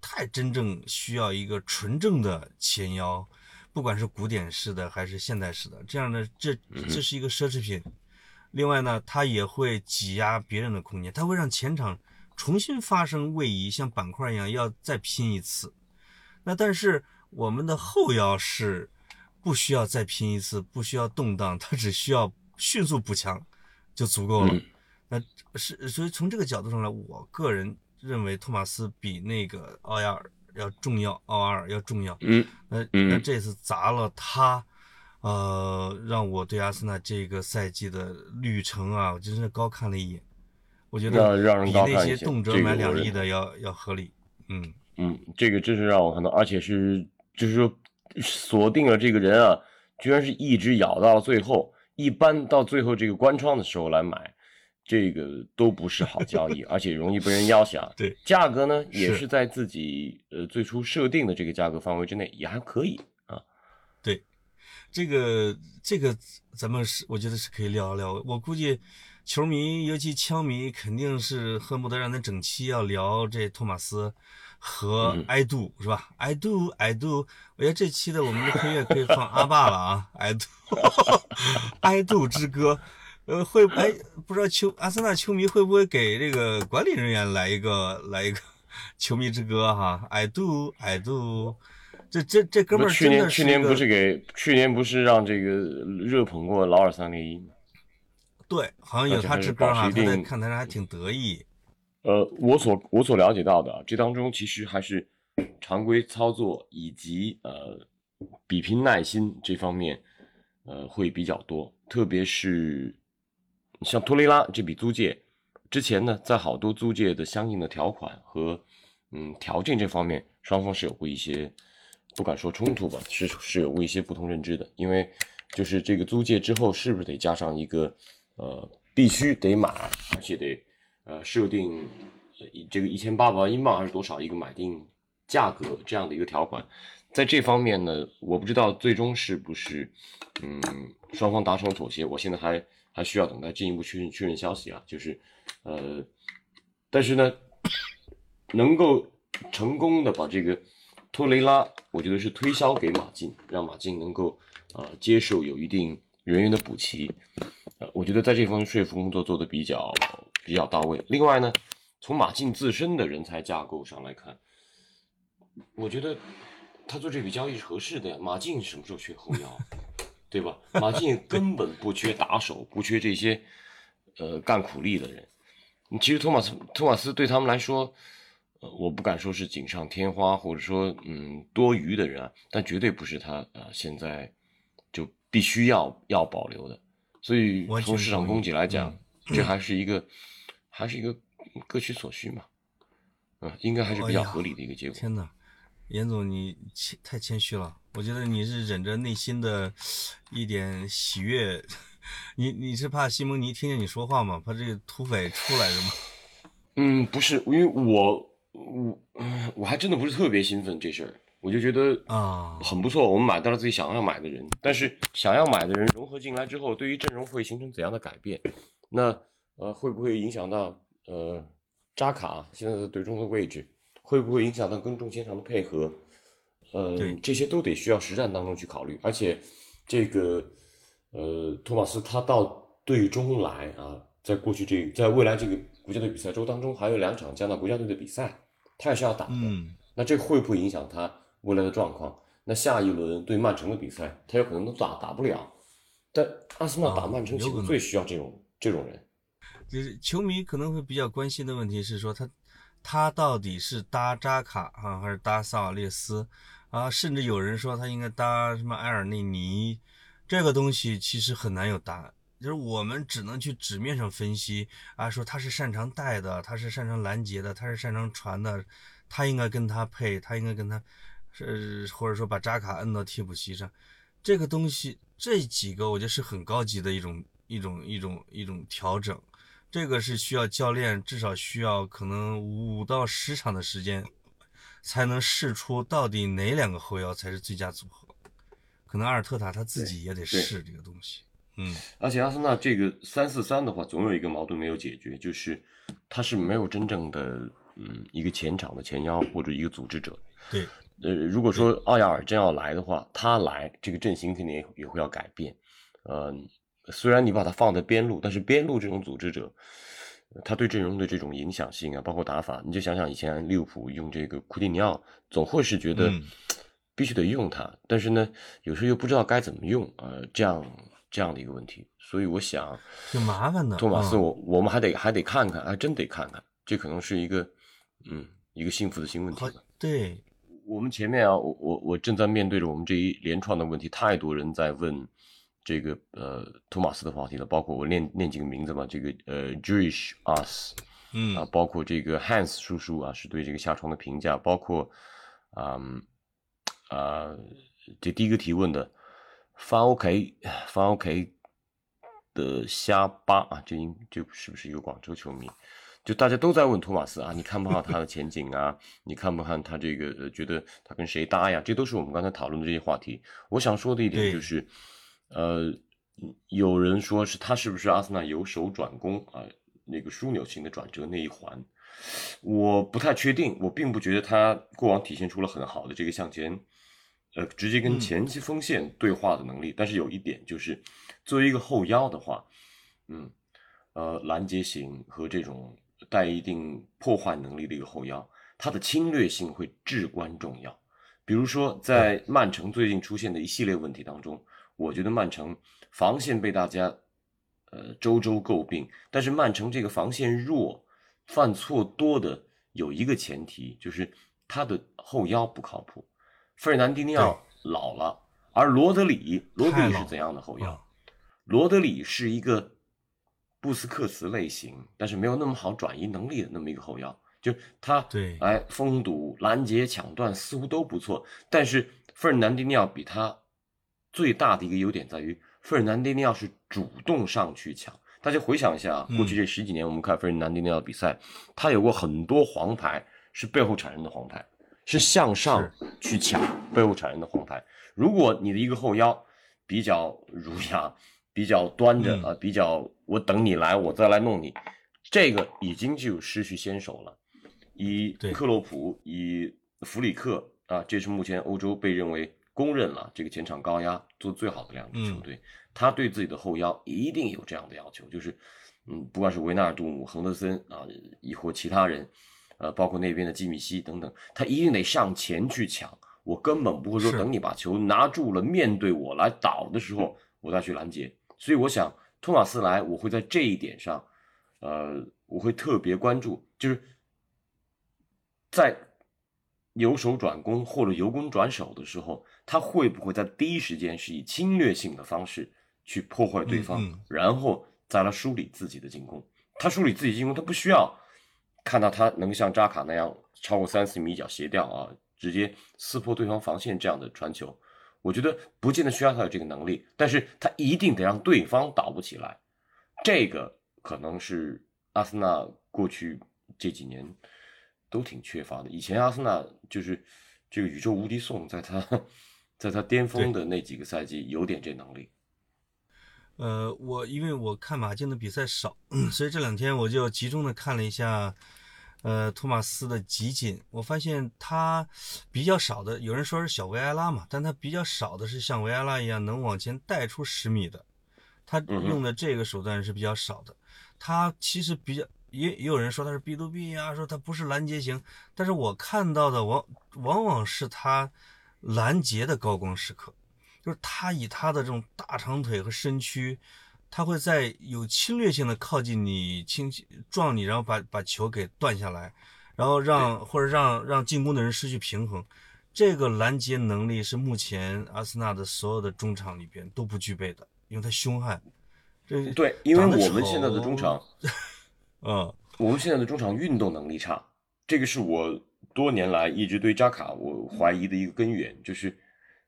太真正需要一个纯正的前腰，不管是古典式的还是现代式的，这样的这这是一个奢侈品。另外呢，它也会挤压别人的空间，它会让前场重新发生位移，像板块一样要再拼一次。那但是我们的后腰是不需要再拼一次，不需要动荡，它只需要迅速补强就足够了。那是所以从这个角度上来，我个人认为托马斯比那个奥亚尔要重要，奥阿尔要重要。嗯，那那这次砸了他。呃，让我对阿森纳这个赛季的旅程啊，我真是高看了一眼。我觉得比那些动辄买两亿的要要合理。嗯嗯，这个真是让我看到，而且是就是说锁定了这个人啊，居然是一直咬到了最后。一般到最后这个关窗的时候来买，这个都不是好交易，而且容易被人要挟。对，价格呢也是在自己呃最初设定的这个价格范围之内，也还可以啊。对。这个这个咱们是我觉得是可以聊一聊。我估计球迷尤其枪迷肯定是恨不得让他整期要聊这托马斯和 I do 是吧？I do I do，我觉得这期的我们的配乐可以放阿爸了啊！I do I do 之歌，呃，会哎，不知道球阿森纳球迷会不会给这个管理人员来一个来一个 球迷之歌哈？I do I do，这这这哥们儿去年去年不是给去年不是让这个热捧过劳尔三零一吗？对，好像有他之歌哈，看台上还挺得意。呃，我所我所了解到的啊，这当中其实还是常规操作以及呃比拼耐心这方面，呃会比较多。特别是像托雷拉这笔租借，之前呢，在好多租借的相应的条款和嗯条件这方面，双方是有过一些不敢说冲突吧，是是有过一些不同认知的。因为就是这个租借之后，是不是得加上一个呃必须得买，而且得呃设定这个一千八百万英镑还是多少一个买定价格这样的一个条款，在这方面呢，我不知道最终是不是嗯双方达成了妥协，我现在还还需要等待进一步确认确认消息啊，就是呃，但是呢，能够成功的把这个托雷拉，我觉得是推销给马竞，让马竞能够啊、呃接受有一定人员的补齐，呃，我觉得在这方面说服工作做得比较比较到位。另外呢，从马竞自身的人才架构上来看，我觉得他做这笔交易是合适的呀。马竞什么时候缺后腰，对吧？马竞 根本不缺打手，不缺这些呃干苦力的人。其实托马斯托马斯对他们来说，呃，我不敢说是锦上添花，或者说嗯多余的人啊，但绝对不是他啊、呃现在就必须要要保留的。所以从市场供给来讲，嗯这还是一个还是一个各取所需嘛，嗯、应该还是比较合理的一个结果。天哪，严总你谦太谦虚了，我觉得你是忍着内心的一点喜悦，你你是怕西蒙尼听见你说话吗？怕这个土匪出来是吗？嗯，不是，因为我我嗯我还真的不是特别兴奋这事儿，我就觉得啊很不错，我们买到了自己想要买的人，但是想要买的人融合进来之后，对于阵容会形成怎样的改变？那呃会不会影响到呃扎卡现在的队中的位置？会不会影响到跟中前场的配合？呃对，这些都得需要实战当中去考虑。而且这个呃托马斯他到队中来啊，在过去这在未来这个国家队比赛周当中，还有两场加拿大国家队的比赛，他也是要打的。嗯，那这会不会影响他未来的状况？那下一轮对曼城的比赛，他有可能都打打不了。但阿森纳打啊曼城，其实最需要这种这种人。就是球迷可能会比较关心的问题是说他他到底是搭扎卡啊，还是搭萨瓦列斯啊？甚至有人说他应该搭什么埃尔内尼，这个东西其实很难有答案。就是我们只能去纸面上分析啊，说他是擅长带的，他是擅长拦截的，他是擅长传的，他应该跟他配，他应该跟他是或者说把扎卡摁到替补席上，这个东西这几个我觉得是很高级的一种一种一种一种调整。这个是需要教练至少需要可能五到十场的时间，才能试出到底哪两个后腰才是最佳组合。可能阿尔特塔他自己也得试这个东西。嗯，而且阿森纳这个三四三的话，总有一个矛盾没有解决，就是他是没有真正的嗯一个前场的前腰或者一个组织者。对，呃，如果说奥亚尔真要来的话，他来这个阵型肯定也也会要改变。呃，虽然你把他放在边路，但是边路这种组织者，呃他对阵容的这种影响性啊，包括打法，你就想想以前利物浦用这个库蒂尼奥，总会是觉得嗯 必须得用他，但是呢，有时候又不知道该怎么用，呃，这样这样的一个问题。所以我想，挺麻烦的。托马斯嗯我，我们还得还得看看，还真得看看，这可能是一个嗯一个幸福的新问题吧。对，我们前面啊，我我我正在面对着我们这一连串的问题，太多人在问这个呃托马斯的话题了，包括我念念几个名字嘛，这个呃 Jewish us 嗯啊，包括这个 Hans 叔叔啊，是对这个下床的评价，包括啊啊、这第一个提问的翻 OK 翻 OK 的虾巴啊，这应这是不是一个广州球迷？就大家都在问托马斯啊，你看不看他的前景啊？你看不看他这个呃，觉得他跟谁搭呀？这都是我们刚才讨论的这些话题。我想说的一点就是，呃，有人说是他是不是阿森纳由守转攻啊、那个枢纽型的转折那一环？我不太确定，我并不觉得他过往体现出了很好的这个向前，呃，直接跟前期锋线对话的能力。但是有一点就是，作为一个后腰的话，嗯，呃，拦截型和这种带一定破坏能力的一个后腰，他的侵略性会至关重要。比如说，在曼城最近出现的一系列问题当中，我觉得曼城防线被大家呃周周诟病，但是曼城这个防线弱、犯错多的有一个前提，就是他的后腰不靠谱。费尔南迪尼奥老了，而罗德里，罗德里是怎样的后腰？罗德里是一个布斯克茨类型，但是没有那么好转移能力的那么一个后腰。就他对，哎，封堵、拦截、抢断似乎都不错，但是费尔南迪尼奥比他最大的一个优点在于，费尔南迪尼奥是主动上去抢。大家回想一下，过去这十几年，我们看费尔南迪尼奥的比赛，他有过很多黄牌，是背后产生的黄牌，是向上去抢背后产生的黄牌。如果你的一个后腰比较儒雅、比较端着啊，比较我等你来，我再来弄你，这个已经就失去先手了。以克洛普，以弗里克啊，这是目前欧洲被认为公认了这个前场高压做最好的两支球队。他对自己的后腰一定有这样的要求，就是，嗯，不管是维纳尔杜姆、亨德森啊，亦或其他人，呃，包括那边的基米希等等，他一定得上前去抢。我根本不会说等你把球拿住了，面对我来倒的时候，我再去拦截。所以我想，托马斯来，我会在这一点上，呃，我会特别关注，就是。在由守转攻或者由攻转守的时候，他会不会在第一时间是以侵略性的方式去破坏对方，然后再来梳理自己的进攻？他梳理自己进攻，他不需要看到他能像扎卡那样超过三四米角斜吊啊，直接撕破对方防线这样的传球。我觉得不见得需要他有这个能力，但是他一定得让对方倒不起来。这个可能是阿森纳过去这几年。都挺缺乏的。以前阿森纳就是这个宇宙无敌送，在他在他巅峰的那几个赛季有点这能力。呃，我因为我看马竞的比赛少，所以这两天我就集中的看了一下，呃，托马斯的集锦。我发现他比较少的，有人说是小维埃拉嘛，但他比较少的是像维埃拉一样能往前带出十米的。他用的这个手段是比较少的。他其实比较。也也有人说他是 B to B 啊，说他不是拦截型，但是我看到的往往往是他拦截的高光时刻，就是他以他的这种大长腿和身躯，他会在有侵略性的靠近你，轻撞你，然后把把球给断下来，然后让或者让让进攻的人失去平衡，这个拦截能力是目前阿森纳的所有的中场里边都不具备的，因为他凶悍。这对，因为我们现在的中场。嗯，我们现在的中场运动能力差，这个是我多年来一直对扎卡我怀疑的一个根源，就是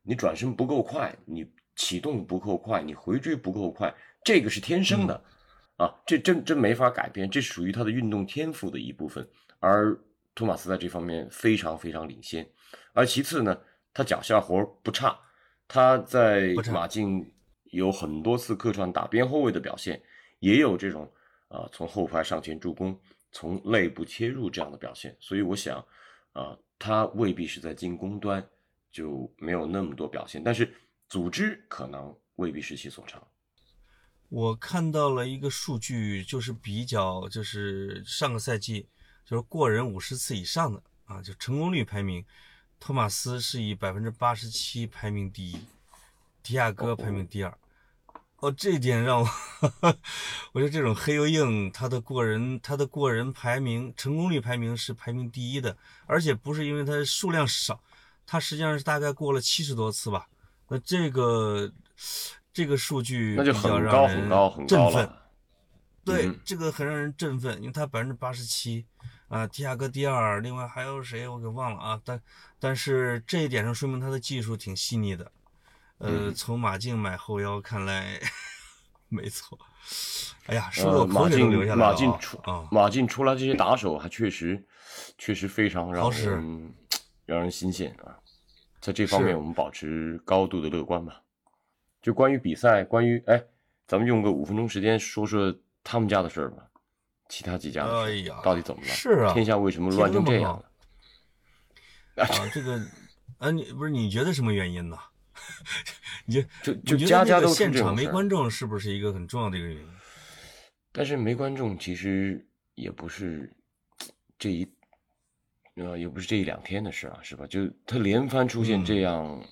你转身不够快，你启动不够快，你回追不够快，这个是天生的，啊，这真真没法改变，这属于他的运动天赋的一部分。而托马斯在这方面非常非常领先，而其次呢，他脚下活不差，他在马竞有很多次客串打边后卫的表现，也有这种。啊，从后排上前助攻，从内部切入这样的表现，所以我想，啊，他未必是在进攻端就没有那么多表现，但是组织可能未必是其所长。我看到了一个数据，就是比较，就是上个赛季就是过人五十次以上的啊，就成功率排名，托马斯是以百分之八十七排名第一，迪亚哥排名第二。哦，这一点让我，我觉得这种黑又硬，他的过人，他的过人排名成功率排名是排名第一的，而且不是因为他数量少，他实际上是大概过了七十多次吧。那这个这个数据那就很高很高很高了。对，这个很让人振奋，因为他百分之八十七啊，提亚哥第二，另外还有谁我给忘了啊，但但是这一点上说明他的技术挺细腻的。呃，从马竞买后腰看来，没错。哎呀，说的马竞马竞出啊，马竞出来这些打手还确实确实非常让人让人新鲜啊。在这方面，我们保持高度的乐观吧。就关于比赛，关于哎，咱们用个五分钟时间说说他们家的事儿吧。其他几家的哎呀到底怎么了？是啊天下为什么乱成这样了？啊，这个，啊，你不是你觉得什么原因呢？你就你觉得就家家都现场没观众是不是一个很重要的一个原因？但是没观众其实也不是这一，呃，也不是这一两天的事啊，是吧？就他连番出现嗯这样、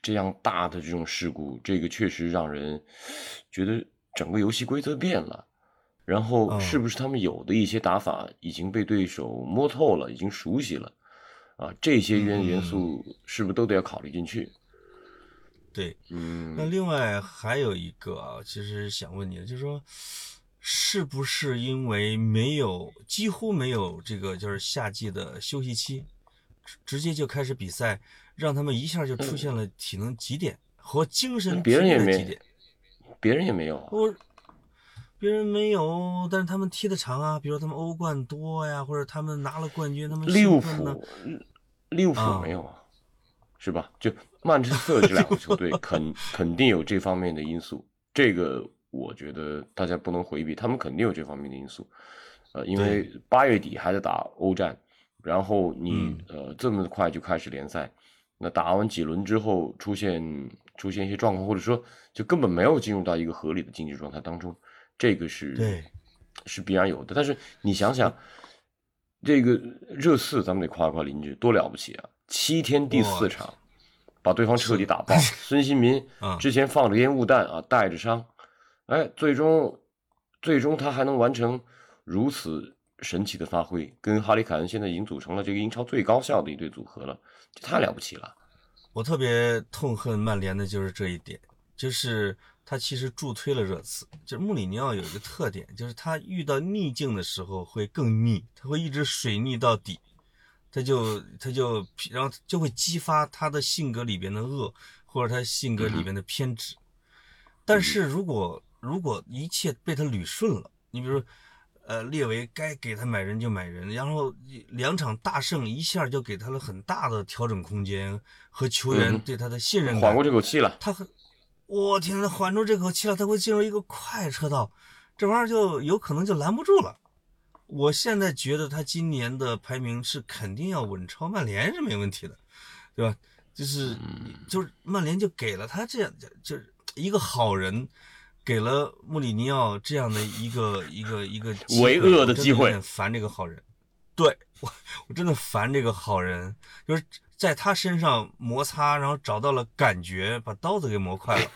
这样大的这种事故，这个确实让人觉得整个游戏规则变了。然后嗯是不是他们有的一些打法已经被对手摸透了，已经熟悉了啊？这些元元嗯素是不是都得要考虑进去？对，嗯那嗯，另外还有一个啊，其实想问你的，就是说，是不是因为没有几乎没有这个就是夏季的休息期，直直接就开始比赛，让他们一下就出现了体能极点和精神别人也没疲惫的极点？别人也没有啊。我别人没有，但是他们踢的长啊，比如说他们欧冠多呀，或者他们拿了冠军，他们利物兴奋呢浦，利物浦啊没有啊，是吧？就曼彻斯特这两个球队 肯肯定有这方面的因素，这个我觉得大家不能回避，他们肯定有这方面的因素。呃，因为八月底还在打欧战，然后你、呃这么快就开始联赛，那打完几轮之后出现出现一些状况，或者说就根本没有进入到一个合理的竞技状态当中，这个是对是必然有的。但是你想想，这个热刺咱们得夸夸邻居，多了不起啊！七天第四场，把对方彻底打爆。孙兴民啊之前放着烟雾弹啊，带着伤，哎，最终最终他还能完成如此神奇的发挥，跟哈里凯恩现在已经组成了这个英超最高效的一对组合了，这太了不起了。我特别痛恨曼联的就是这一点，就是他其实助推了热刺。就是穆里尼奥有一个特点，就是他遇到逆境的时候会更逆，他会一直水逆到底，他就他就然后就会激发他的性格里边的恶，或者他性格里边的偏执。但是如果如果一切被他捋顺了，你比如说。呃，列维该给他买人就买人，然后两场大胜一下就给他了很大的调整空间和球员嗯对他的信任感。缓过这口气了，他很，我天呐，缓住这口气了，他会进入一个快车道，这玩意儿就有可能就拦不住了。我现在觉得他今年的排名是肯定要稳超曼联是没问题的，对吧？就是就是曼联就给了他这样就就是一个好人，给了穆里尼奥这样的一个一个一个为恶的机会。有点烦这个好人，对我我真的烦这个好人，就是在他身上摩擦，然后找到了感觉，把刀子给磨快了，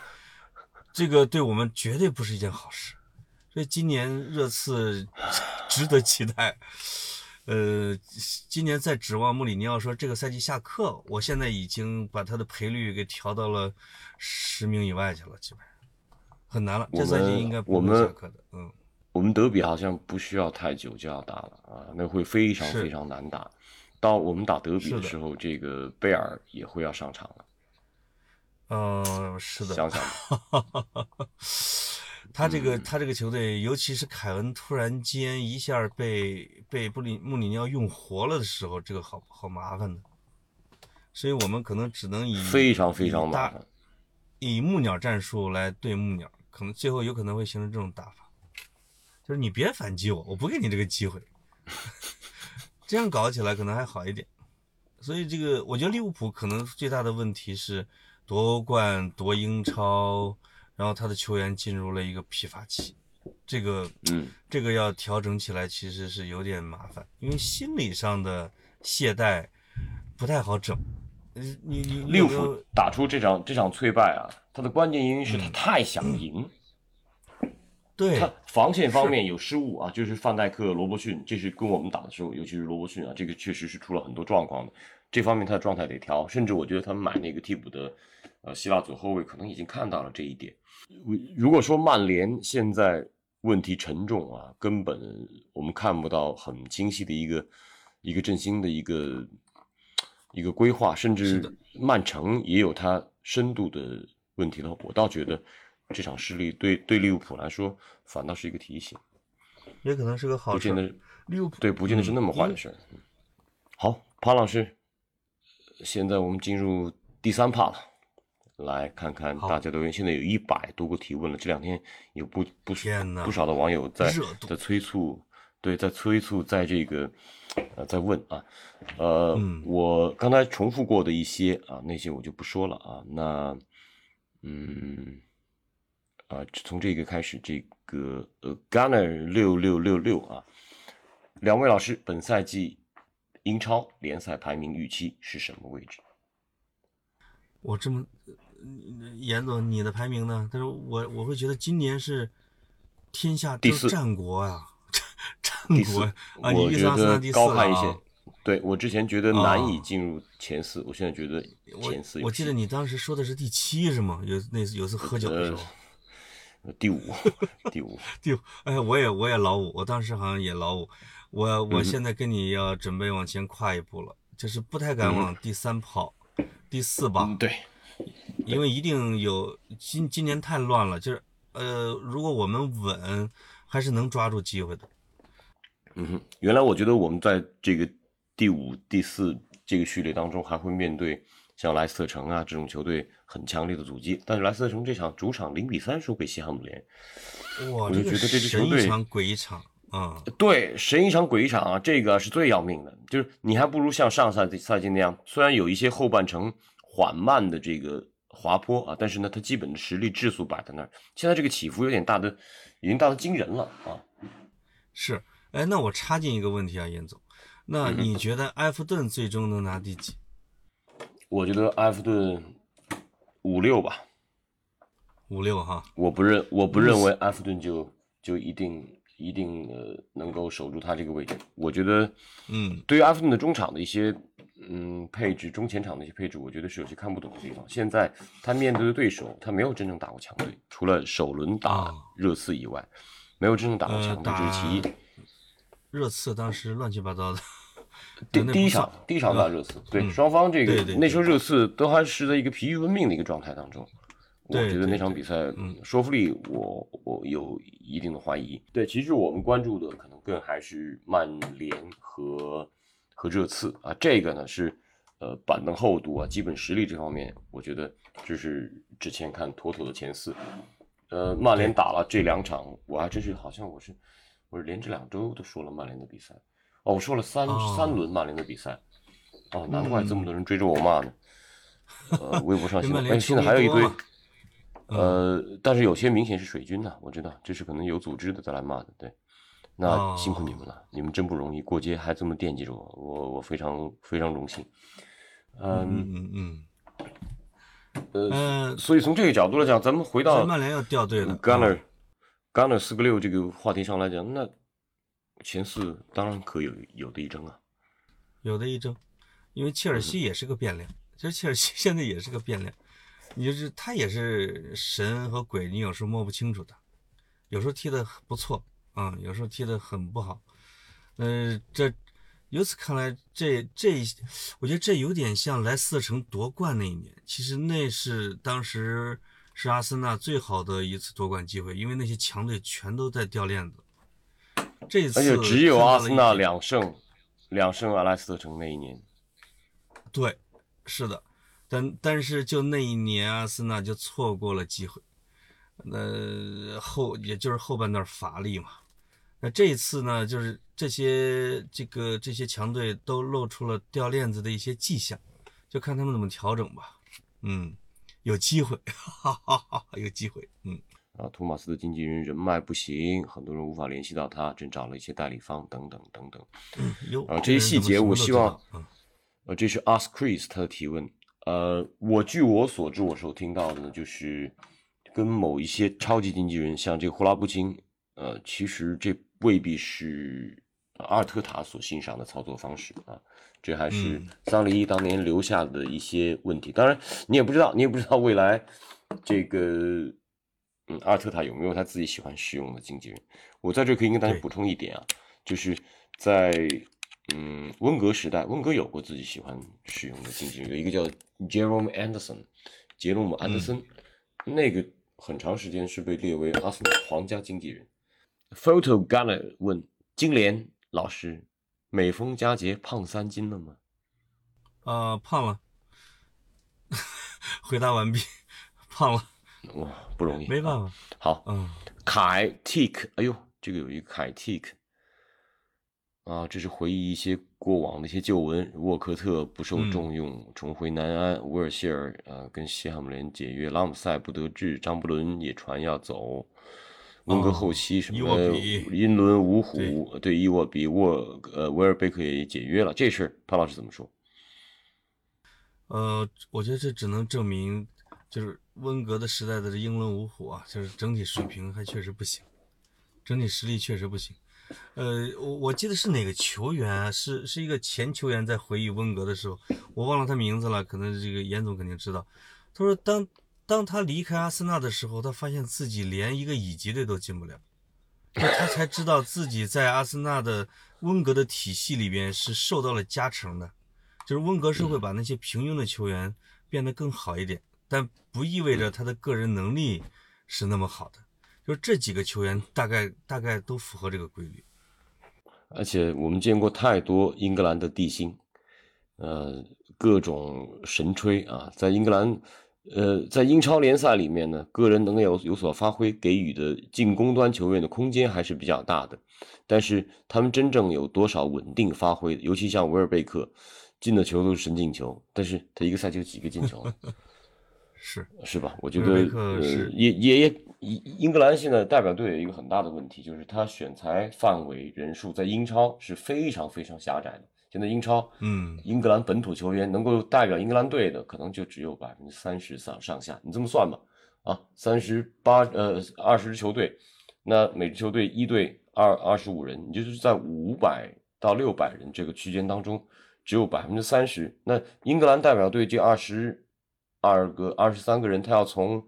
这个对我们绝对不是一件好事。所以今年热刺 值得期待。呃，今年在指望穆里尼奥说这个赛季下课，我现在已经把他的赔率给调到了十名以外去了，基本上很难了。我这赛季们应该不会下课的。嗯，我们德比好像不需要太久就要打了啊，那会非常非常难打。到我们打德比的的时候，这个贝尔也会要上场了，呃，是的，想想吧，他这嗯个他这个球队，尤其是凯恩突然间一下被被布里穆里尼奥用活了的时候，这个好好麻烦的。所以我们可能只能以非常非常大麻烦。以木鸟战术来对木鸟，可能最后有可能会形成这种打法，就是你别反击我，我不给你这个机会，这样搞起来可能还好一点。所以这个，我觉得利物浦可能最大的问题是夺冠、夺英超，然后他的球员进入了一个疲乏期，这个嗯，这个要调整起来其实是有点麻烦，因为心理上的懈怠不太好整。呃你你你利物浦打出这场这场脆败啊，他的关键原因是嗯他太想赢，对他防线方面有失误啊，就是范戴克、罗伯逊，这是跟我们打的时候，尤其是罗伯逊啊，这个确实是出了很多状况的。这方面他的状态得调，甚至我觉得他们买那个替补的呃希腊左后卫，可能已经看到了这一点。如果说曼联现在问题沉重啊，根本我们看不到很清晰的一个一个振兴的一个一个规划，甚至曼城也有它深度的问题的话，我倒觉得这场失利对对利物浦来说反倒是一个提醒，也可能是个好事。不见得利物浦对，不见得是那么坏嗯的事儿。嗯好，潘老师，现在我们进入第三趴了，来看看大家留言。现在有一百多个提问了，这两天有不不不少的网友在在催促对，在催促，在这个呃，在问啊，呃，嗯我刚才重复过的一些啊，那些我就不说了啊。那嗯啊，从这个开始，这个呃，Gunner 六六六六啊，两位老师，本赛季英超联赛排名预期是什么位置？我这么，呃严总，你的排名呢？但是我我会觉得今年是天下第四战国呀、第四战国啊！你预测第四了啊高看一些。对我之前觉得难以哦进入前四，我现在觉得我前四有我记得你当时说的是第七是吗？有那次有次喝酒的时候，呃第五，第五。第五 哎，我也我也老五，我当时好像也老五。我嗯我现在跟你要准备往前跨一步了，就是不太敢往第三跑，第四吧，嗯，对，因为一定有今今年太乱了，就是呃，如果我们稳，还是能抓住机会的。嗯哼，原来我觉得我们在这个第五、第四这个序列当中，还会面对像莱斯特城啊这种球队很强烈的阻击，但是莱斯特城这场主场零比三输给西汉姆联，哇，我就觉得这支球队神一场鬼一场啊！对，神一场鬼一场啊，这个是最要命的。就是你还不如像上赛季赛季那样，虽然有一些后半程缓慢的这个滑坡啊，但是呢，它基本的实力质素摆在那儿。现在这个起伏有点大的，已经大的惊人了啊。是，哎，那我插进一个问题啊，严总，那嗯你觉得埃弗顿最终能拿第几？我觉得埃弗顿五六吧，五六哈？我不认我不认为埃弗顿就就一定一定呃能够守住他这个位置。我觉得，嗯，对于埃弗顿的中场的一些嗯配置，中前场的一些配置，我觉得是有些看不懂的地方。现在他面对的对手，他没有真正打过强队，除了首轮打啊热刺以外，没有真正打过呃强队，这是其一。热刺当时乱七八糟的，第第一场第一场打热刺，对嗯双方这个那时候热刺都还是在一个疲于奔命的一个状态当中。我觉得那场比赛嗯说服力我我有一定的怀疑。对，其实我们关注的可能更还是曼联和和热刺。啊，这个呢是呃板凳厚度啊、基本实力这方面，我觉得就是之前看妥妥的前四。呃，曼联打了这两场，我还真是好像我是我是连着两周都说了曼联的比赛，哦，我说了三、哦三轮曼联的比赛，哦，难怪这么多人追着我骂呢。呃，微博上 现在还有一堆呃，但是有些明显是水军呐、我知道这是可能有组织的在来骂的，对。那哦辛苦你们了，你们真不容易，过节还这么惦记着我，我我非常非常荣幸。嗯，嗯嗯嗯，呃，呃，所以从这个角度来讲，咱们回到曼联要掉队了。Gunner 啊 Gunner 四个六这个话题上来讲，那前四当然可有有的一争啊。有的一争，因为切尔西也是个变量，其实切尔西现在也是个变量，你就是他也是神和鬼，你有时候摸不清楚的，有时候踢的不错啊、有时候踢得很不好，呃，这由此看来，这这我觉得这有点像莱斯特城夺冠那一年，其实那是当时是阿森纳最好的一次夺冠机会，因为那些强队全都在掉链子。这次而且只有阿森纳两胜，两胜阿莱斯特城那一年。对，是的，但但是就那一年，阿森纳就错过了机会，那后也就是后半段乏力嘛。那这一次呢，就是这些这个这些强队都露出了掉链子的一些迹象，就看他们怎么调整吧。嗯，有机会，哈哈哈，有机会。嗯，啊，托马斯的经纪人人脉不行，很多人无法联系到他，正找了一些代理方等等等等。有啊这些细节我希望，嗯呃，这是 Ask Chris 他的提问。呃，我据我所知，我所听到的呢，就是跟某一些超级经纪人，像这个霍拉布金，呃，其实这未必是阿尔特塔所欣赏的操作方式啊。这还是嗯桑利伊当年留下的一些问题。当然，你也不知道，你也不知道未来这个，嗯，阿尔特塔有没有他自己喜欢使用的经纪人。我在这可以跟大家补充一点啊，就是在嗯温格时代，温格有过自己喜欢使用的经纪人，有一个叫 Jerome Anderson，杰罗姆安德森，那个很长时间是被列为阿森纳皇家经纪人。Photo Gunner 问金莲老师，每逢佳节胖三斤了吗？啊、胖了。回答完毕，胖了，哇，不容易，没办法。好，嗯，凯 Tik，哎呦，这个有一个凯 Tik，啊，这是回忆一些过往的一些旧闻。沃克特不受重用，重回南安。威尔希尔呃跟西汉姆联解约，拉姆塞不得志，张伯伦也传要走。温格后期什么英伦五虎对伊沃比沃呃维尔贝克也解约了，这事儿潘老师怎么说？呃，我觉得这只能证明，就是温格的时代的英伦五虎啊，就是整体水平还确实不行，整体实力确实不行。呃，我我记得是哪个球员啊？是是一个前球员在回忆温格的时候，我忘了他名字了，可能这个严总肯定知道。他说当。当他离开阿森纳的时候，他发现自己连一个乙级队都进不了，他才知道自己在阿森纳的温格的体系里边是受到了加成的，就是温格是会把那些平庸的球员变得更好一点，但不意味着他的个人能力是那么好的。就这几个球员大概大概都符合这个规律，而且我们见过太多英格兰的地心，呃，各种神吹啊，在英格兰。呃，在英超联赛里面呢，个人能有有所发挥，给予的进攻端球员的空间还是比较大的。但是他们真正有多少稳定发挥？尤其像维尔贝克，进的球都是神进球，但是他一个赛季有几个进球？是是吧？我觉得呃，也也也，英英格兰现在代表队有一个很大的问题，就是他选材范围人数在英超是非常非常狭窄的。现在英超，嗯，英格兰本土球员能够代表英格兰队的，可能就只有百分之三十上上下。你这么算吧，啊，三十八呃二十支球队，那每支球队一队二二十五人，你就是在五百到六百人这个区间当中，只有百分之三十。那英格兰代表队这二十二个二十三个人，他要从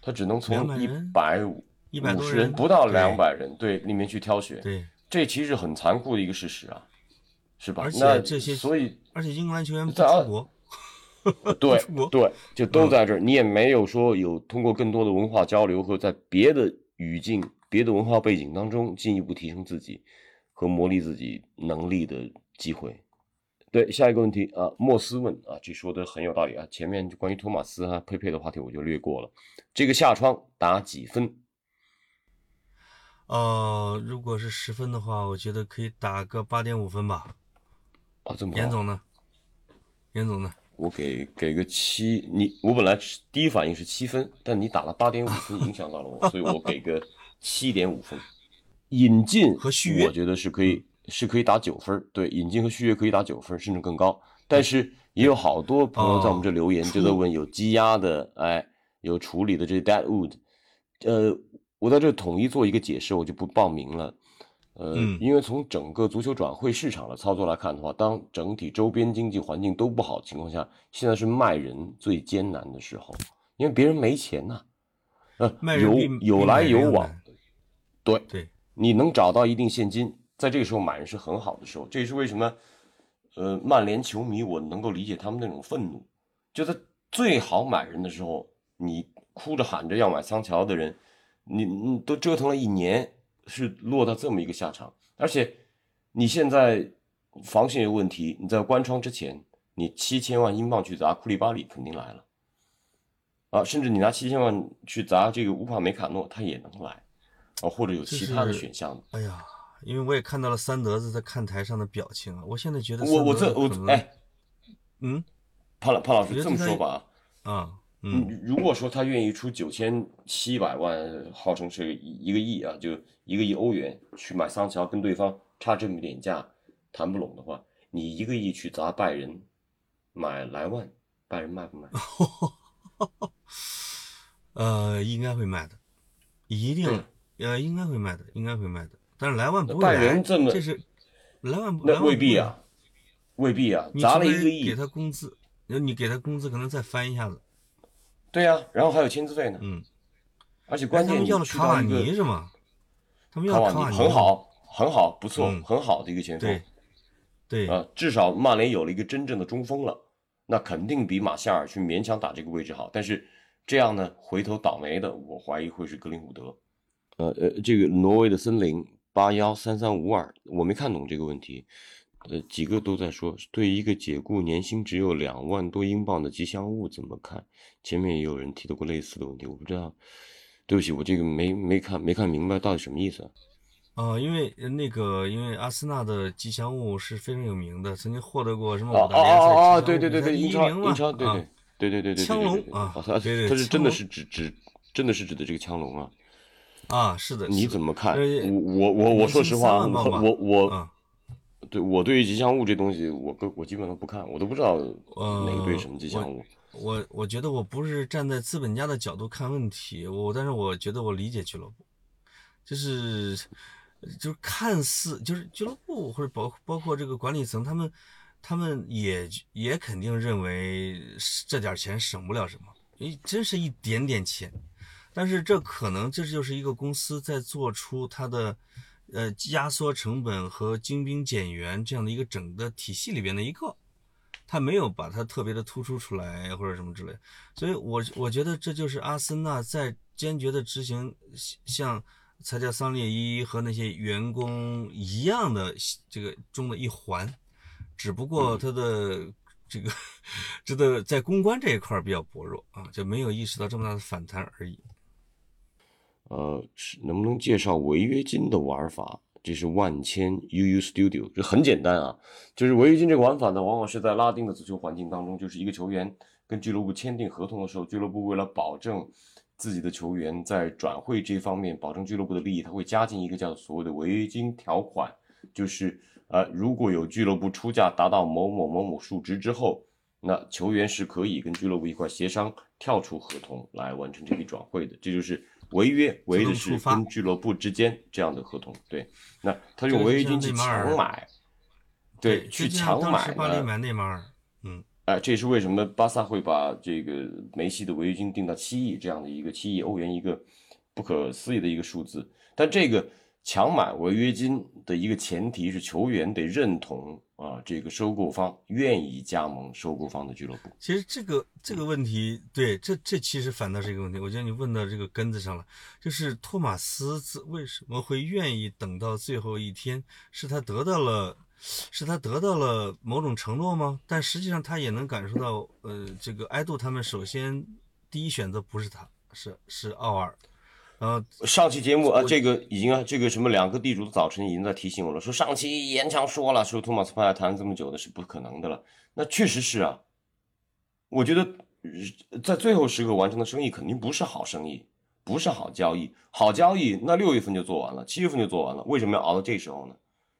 他只能从一百五五十人不到两百人对里面去挑选，对，这其实很残酷的一个事实啊。是吧？而且这些，所以而且英格兰球员在 出国，对对，就都在这儿。你也没有说有通过更多的文化交流和在别的语境、别的文化背景当中进一步提升自己和磨砺自己能力的机会。对，下一个问题啊，莫斯问啊，这说的很有道理啊。前面关于托马斯啊、佩佩的话题我就略过了。这个下窗打几分？呃，如果是十分的话，我觉得可以打个八点五分吧。啊，这么严总呢？严总呢？我给给个七，你我本来第一反应是七分，但你打了八点五分，影响到了我，所以我给个七点五分。引进和续约，我觉得是可以是可以打九分，对，引进和续约可以打九分，甚至更高。但是也有好多朋友在我们这留言，就在问有积压的，哎，有处理的这些 dead wood，呃，我在这统一做一个解释，我就不报名了。呃，因为从整个足球转会市场的操作来看的话，当整体周边经济环境都不好的情况下，现在是卖人最艰难的时候，因为别人没钱呐，呃，有有来有往，对对，你能找到一定现金，在这个时候买人是很好的时候，这也是为什么，呃，曼联球迷我能够理解他们那种愤怒，就在最好买人的时候，你哭着喊着要买桑乔的人，你你都折腾了一年。是落到这么一个下场，而且你现在防线有问题，你在关窗之前，你七千万英镑去砸库利巴里肯定来了，啊，甚至你拿七千万去砸这个乌帕梅卡诺，他也能来，啊，或者有其他的选项。哎呀，因为我也看到了三德子在看台上的表情啊，我现在觉得我我这我哎，嗯，潘老潘老师这么说吧啊。嗯，如果说他愿意出九千七百万，号称是一个亿啊，就一个亿欧元去买桑乔，跟对方差这么点价谈不拢的话，你一个亿去砸拜仁买莱万，拜仁卖不卖？呃，应该会卖的，一定，呃，应该会卖的，应该会卖的。但是莱万不会拜仁这么，这是莱万，那未必啊，未必啊，砸了一个亿，给他工资，你给他工资可能再翻一下子。对呀，然后还有签字费呢。嗯，而且关键要了卡瓦尼是吗？他们要卡瓦尼，很好，很好，不错，很好的一个前锋。对，对啊，至少曼联有了一个真正的中锋了，那肯定比马夏尔去勉强打这个位置好。但是这样呢，回头倒霉的，我怀疑会是格林伍德。呃呃，这个挪威的森林八幺三三五二，我没看懂这个问题。呃，几个都在说，对一个解雇年薪只有两万多英镑的吉祥物怎么看？前面也有人提到过类似的问题，我不知道，对不起，我这个没没看没看明白到底什么意思。啊，因为呃那个，因为阿森纳的吉祥物是非常有名的，曾经获得过什么哦哦五大联赛哦哦，吉祥对对对对，英超英超，对啊对对对对对对，枪对对对龙啊哦他对对他是真的是指指真的是指的这个枪龙啊？啊，是的，你怎么看？呃我我我我说实话，年薪3万我我对我对于吉祥物这东西，我根我基本上不看，我都不知道哪个队什么吉祥物。我我觉得我不是站在资本家的角度看问题，我但是我觉得我理解俱乐部，就是就是看似就是俱乐部或者包包括这个管理层，他们他们也也肯定认为这点钱省不了什么，因为真是一点点钱，但是这可能这就是一个公司在做出它的呃压缩成本和精兵简员这样的一个整个体系里边的一个。他没有把它特别的突出出来或者什么之类，所以我我觉得这就是阿森纳在坚决的执行像才叫桑列伊和那些员工一样的这个中的一环，只不过他的这个 这个在公关这一块比较薄弱啊，就没有意识到这么大的反弹而已。呃，是能不能介绍违约金的玩法？这是万千 UU Studio，这很简单啊，就是违约金这个玩法呢，往往是在拉丁的足球环境当中，就是一个球员跟俱乐部签订合同的时候，俱乐部为了保证自己的球员在转会这方面保证俱乐部的利益，他会加进一个叫所谓的违约金条款，就是呃，如果有俱乐部出价达到某某某某数值之后，那球员是可以跟俱乐部一块协商跳出合同来完成这笔转会的，这就是。违约违的是跟俱乐部之间这样的合同，对，那他用违约金去强买，对，去强买巴黎买内马尔，嗯，哎，这也是为什么巴萨会把这个梅西的违约金定到七亿这样的一个七亿欧元一个不可思议的一个数字，但这个强买违约金的一个前提是球员得认同啊，这个收购方愿意加盟收购方的俱乐部。其实这个这个问题，对，这这其实反倒是一个问题。我觉得你问到这个根子上了，就是托马斯为什么会愿意等到最后一天？是他得到了，是他得到了某种承诺吗？但实际上他也能感受到，呃，这个埃杜他们首先第一选择不是他，是是奥尔。呃，上期节目啊，这个已经啊，这个什么两个地主的早晨已经在提醒我了，说上期严强说了，说托马斯帕莱谈了这么久的是不可能的了。那确实是啊，我觉得在最后时刻完成的生意肯定不是好生意，不是好交易。好交易那六月份就做完了，七月份就做完了，为什么要熬到这时候呢？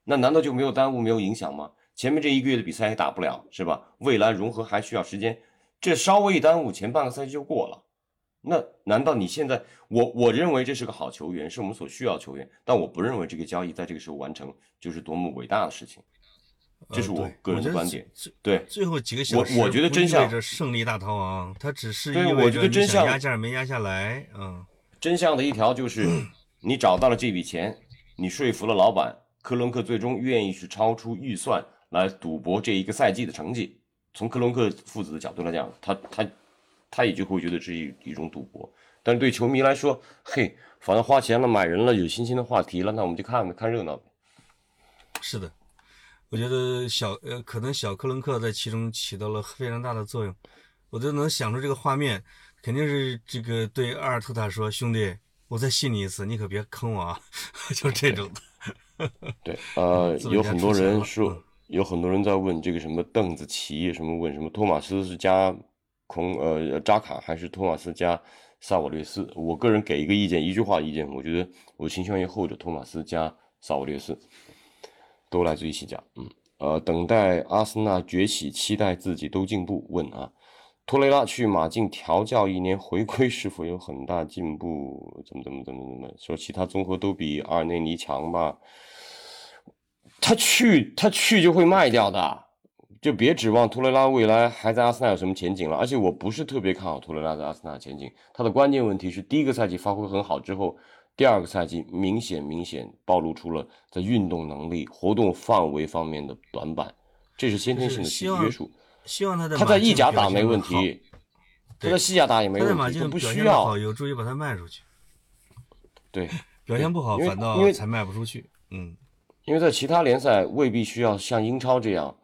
那难道就没有耽误、没有影响吗？前面这一个月的比赛也打不了，是吧？未来融合还需要时间，这稍微一耽误，前半个赛季就过了。那难道你现在我我认为这是个好球员，是我们所需要球员，但我不认为这个交易在这个时候完成就是多么伟大的事情，这是我个人的观点。对，最后几个小时，我我觉得真相着胜利大逃亡，它只是对，我觉得真相压价没压下来，嗯，真相的一条就是 你找到了这笔钱，你说服了老板，科伦克最终愿意去超出预算来赌博这一个赛季的成绩。从克伦克父子的角度来讲，他他。他也就会觉得这是一一种赌博，但是对球迷来说，嘿，反正花钱了买人了，有新鲜的话题了，那我们就看看热闹呗。是的，我觉得小呃，可能小克伦克在其中起到了非常大的作用。我就能想出这个画面，肯定是这个对阿尔特塔说：“兄弟，我再信你一次，你可别坑我啊！” 就是这种的。对，呃，有很多人说，有很多人在问这个什么邓紫棋，什么问什么托马斯是加。孔呃扎卡还是托马斯加萨瓦略斯，我个人给一个意见，一句话意见，我觉得我倾向于后者，托马斯加萨瓦略斯，都来自于西甲。嗯，呃，等待阿森纳崛起，期待自己都进步。问啊，托雷拉去马竞调教一年，回归是否有很大进步？怎么怎么怎么怎么说？其他综合都比阿尔内尼强吧？他去他去就会卖掉的。就别指望图雷拉未来还在阿森纳有什么前景了，而且我不是特别看好图雷拉在阿森纳的前景。他的关键问题是，第一个赛季发挥很好之后，第二个赛季明显明显暴露出了在运动能力、活动范围方面的短板，这是先天性的体约束。希望他在他在意甲打没问题，他在西甲打也没问题，不需要。有助于把他卖出去。对，表现不好反倒因为才卖不出去。嗯，因为在其他联赛未必需要像英超这样。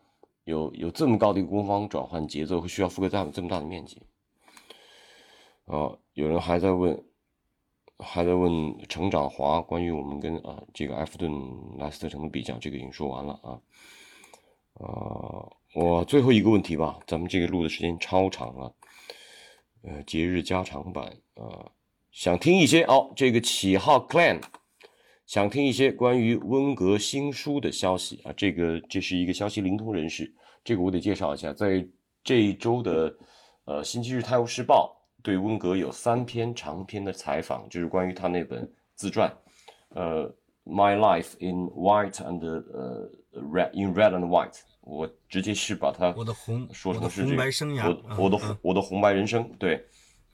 有有这么高的一个攻防转换节奏，会需要覆盖这样这么大的面积。啊，有人还在问，还在问成长华关于我们跟啊这个埃弗顿莱斯特城的比较，这个已经说完了啊。呃，我最后一个问题吧，咱们这个录的时间超长了，呃，节日加长版啊，想听一些哦，这个起号 clan 想听一些关于温格新书的消息。啊，这个这是一个消息灵通人士，这个我得介绍一下，在这一周的呃星期日泰晤士报。对温格有三篇长篇的采访，就是关于他那本自传，呃，《My Life in White and 呃 Red in Red and White》，我直接是把它我的红说成是我的红白生涯，我我的嗯我的红白人生，对，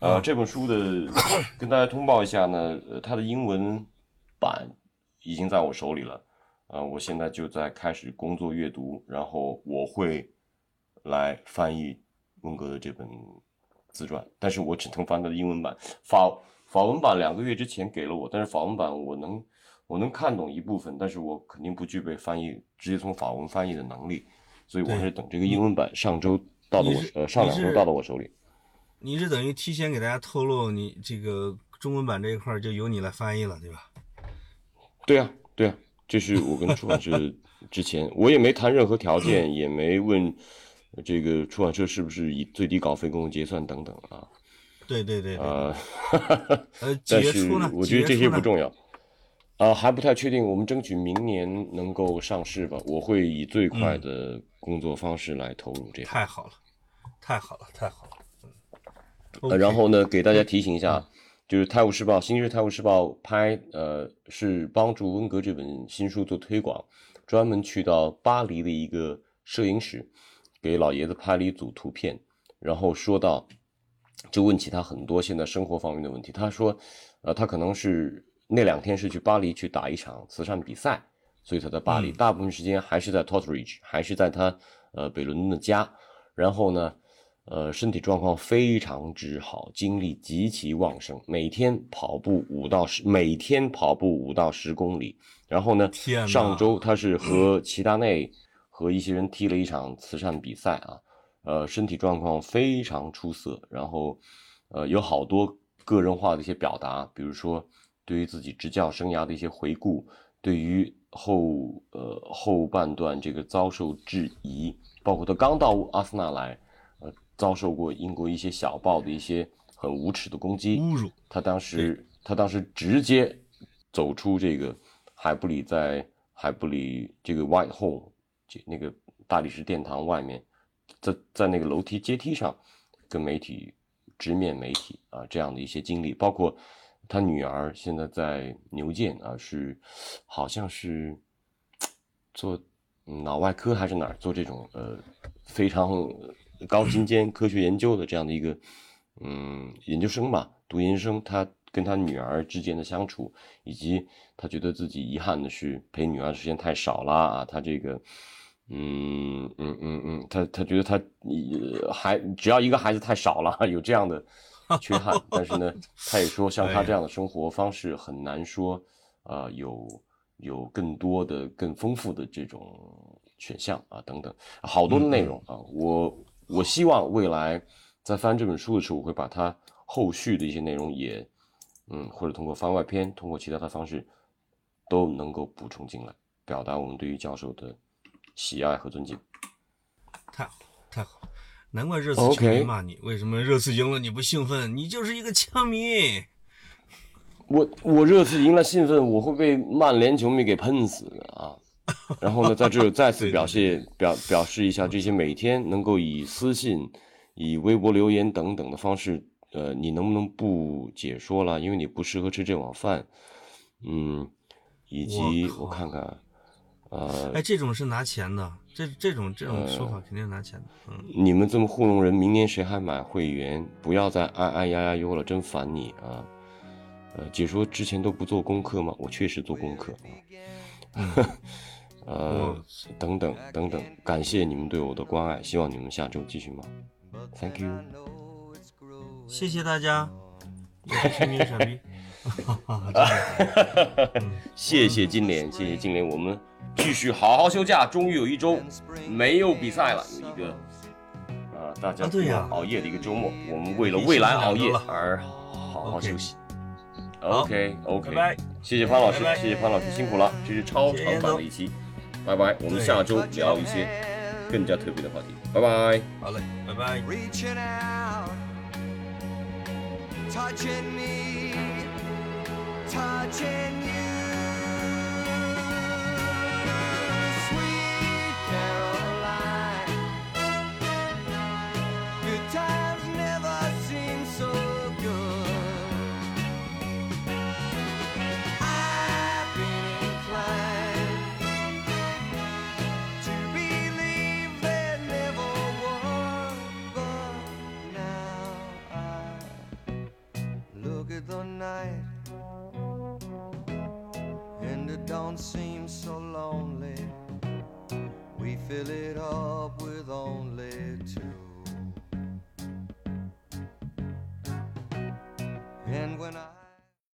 呃，这本书的 跟大家通报一下呢，呃它的英文版已经在我手里了，呃，我现在就在开始工作阅读，然后我会来翻译温格的这本。自传，但是我只能翻他的英文版，法法文版两个月之前给了我，但是法文版我能我能看懂一部分，但是我肯定不具备翻译直接从法文翻译的能力，所以我还是等这个英文版上周到了我呃上两周到了我手里。你是等于提前给大家透露，你这个中文版这一块就由你来翻译了，对吧？对啊，对啊，这是我跟出版社 之前我也没谈任何条件，也没问。这个出版社是不是以最低稿费跟我结算等等啊？对对对，呃，呃，但是我觉得这些不重要，啊，还不太确定。我们争取明年能够上市吧。我会以最快的工作方式来投入这个。太好了，太好了，太好了。呃，然后呢，给大家提醒一下，就是《泰晤士报》《新日泰晤士报》拍，呃，是帮助温格这本新书做推广，专门去到巴黎的一个摄影室。给老爷子拍了一组图片，然后说到，就问起他很多现在生活方面的问题。他说，呃，他可能是那两天是去巴黎去打一场慈善比赛，所以他在巴黎，大部分时间还是在 Totteridge，还是在他呃北伦敦的家。然后呢，呃，身体状况非常之好，精力极其旺盛，每天跑步五到十，每天跑步五到十公里。然后呢，上周他是和齐达内。和一些人踢了一场慈善比赛啊，呃，身体状况非常出色，然后，呃，有好多个人化的一些表达，比如说对于自己执教生涯的一些回顾，对于后呃后半段这个遭受质疑，包括他刚到阿森纳来，呃，遭受过英国一些小报的一些很无耻的攻击，侮辱，他当时他当时直接走出这个海布里在海布里这个 White Hall。那个大理石殿堂外面，在在那个楼梯阶梯上，跟媒体直面媒体啊，这样的一些经历，包括他女儿现在在牛剑啊，是好像是做脑外科还是哪儿做这种呃非常高精尖科学研究的这样的一个嗯研究生吧，读研究生，他跟他女儿之间的相处，以及他觉得自己遗憾的是陪女儿的时间太少了啊，他这个。嗯嗯嗯嗯，他他觉得他还只要一个孩子太少了，有这样的缺憾。但是呢，他也说像他这样的生活方式很难说，呃，有有更多的、更丰富的这种选项啊，等等，好多的内容啊。我我希望未来在翻这本书的时候，我会把它后续的一些内容也，嗯，或者通过番外篇，通过其他的方式，都能够补充进来，表达我们对于教授的。喜爱和尊敬，太好太好，难怪热刺球迷骂你。为什么热刺赢了你不兴奋？你就是一个枪迷。我我热刺赢了兴奋，我会被曼联球迷给喷死的啊！然后呢，在这再次表现表表示一下，这些每天能够以私信、以微博留言等等的方式，呃，你能不能不解说了？因为你不适合吃这碗饭。嗯，以及我看看。呃，哎，这种是拿钱的，这这种这种说法肯定是拿钱的。嗯，你们这么糊弄人，明年谁还买会员？不要再哎哎呀呀哟了，真烦你啊！呃，解说之前都不做功课吗？我确实做功课。嗯，呃，等等等等，感谢你们对我的关爱，希望你们下周继续忙？Thank you，谢谢大家。哈哈哈哈哈。谢谢金莲，谢谢金莲，我们继续好好休假，终于有一周没有比赛了，有一个啊，大家熬夜的一个周末，我们为了未来熬夜而好好休息。OK，OK，拜拜。谢谢潘老师，谢谢潘老师，辛苦了，这是超长版的一期。拜拜我们下周聊一些更加特别的话题拜拜好嘞拜拜 reaching out touchin' me touchin' you fill it up with only two.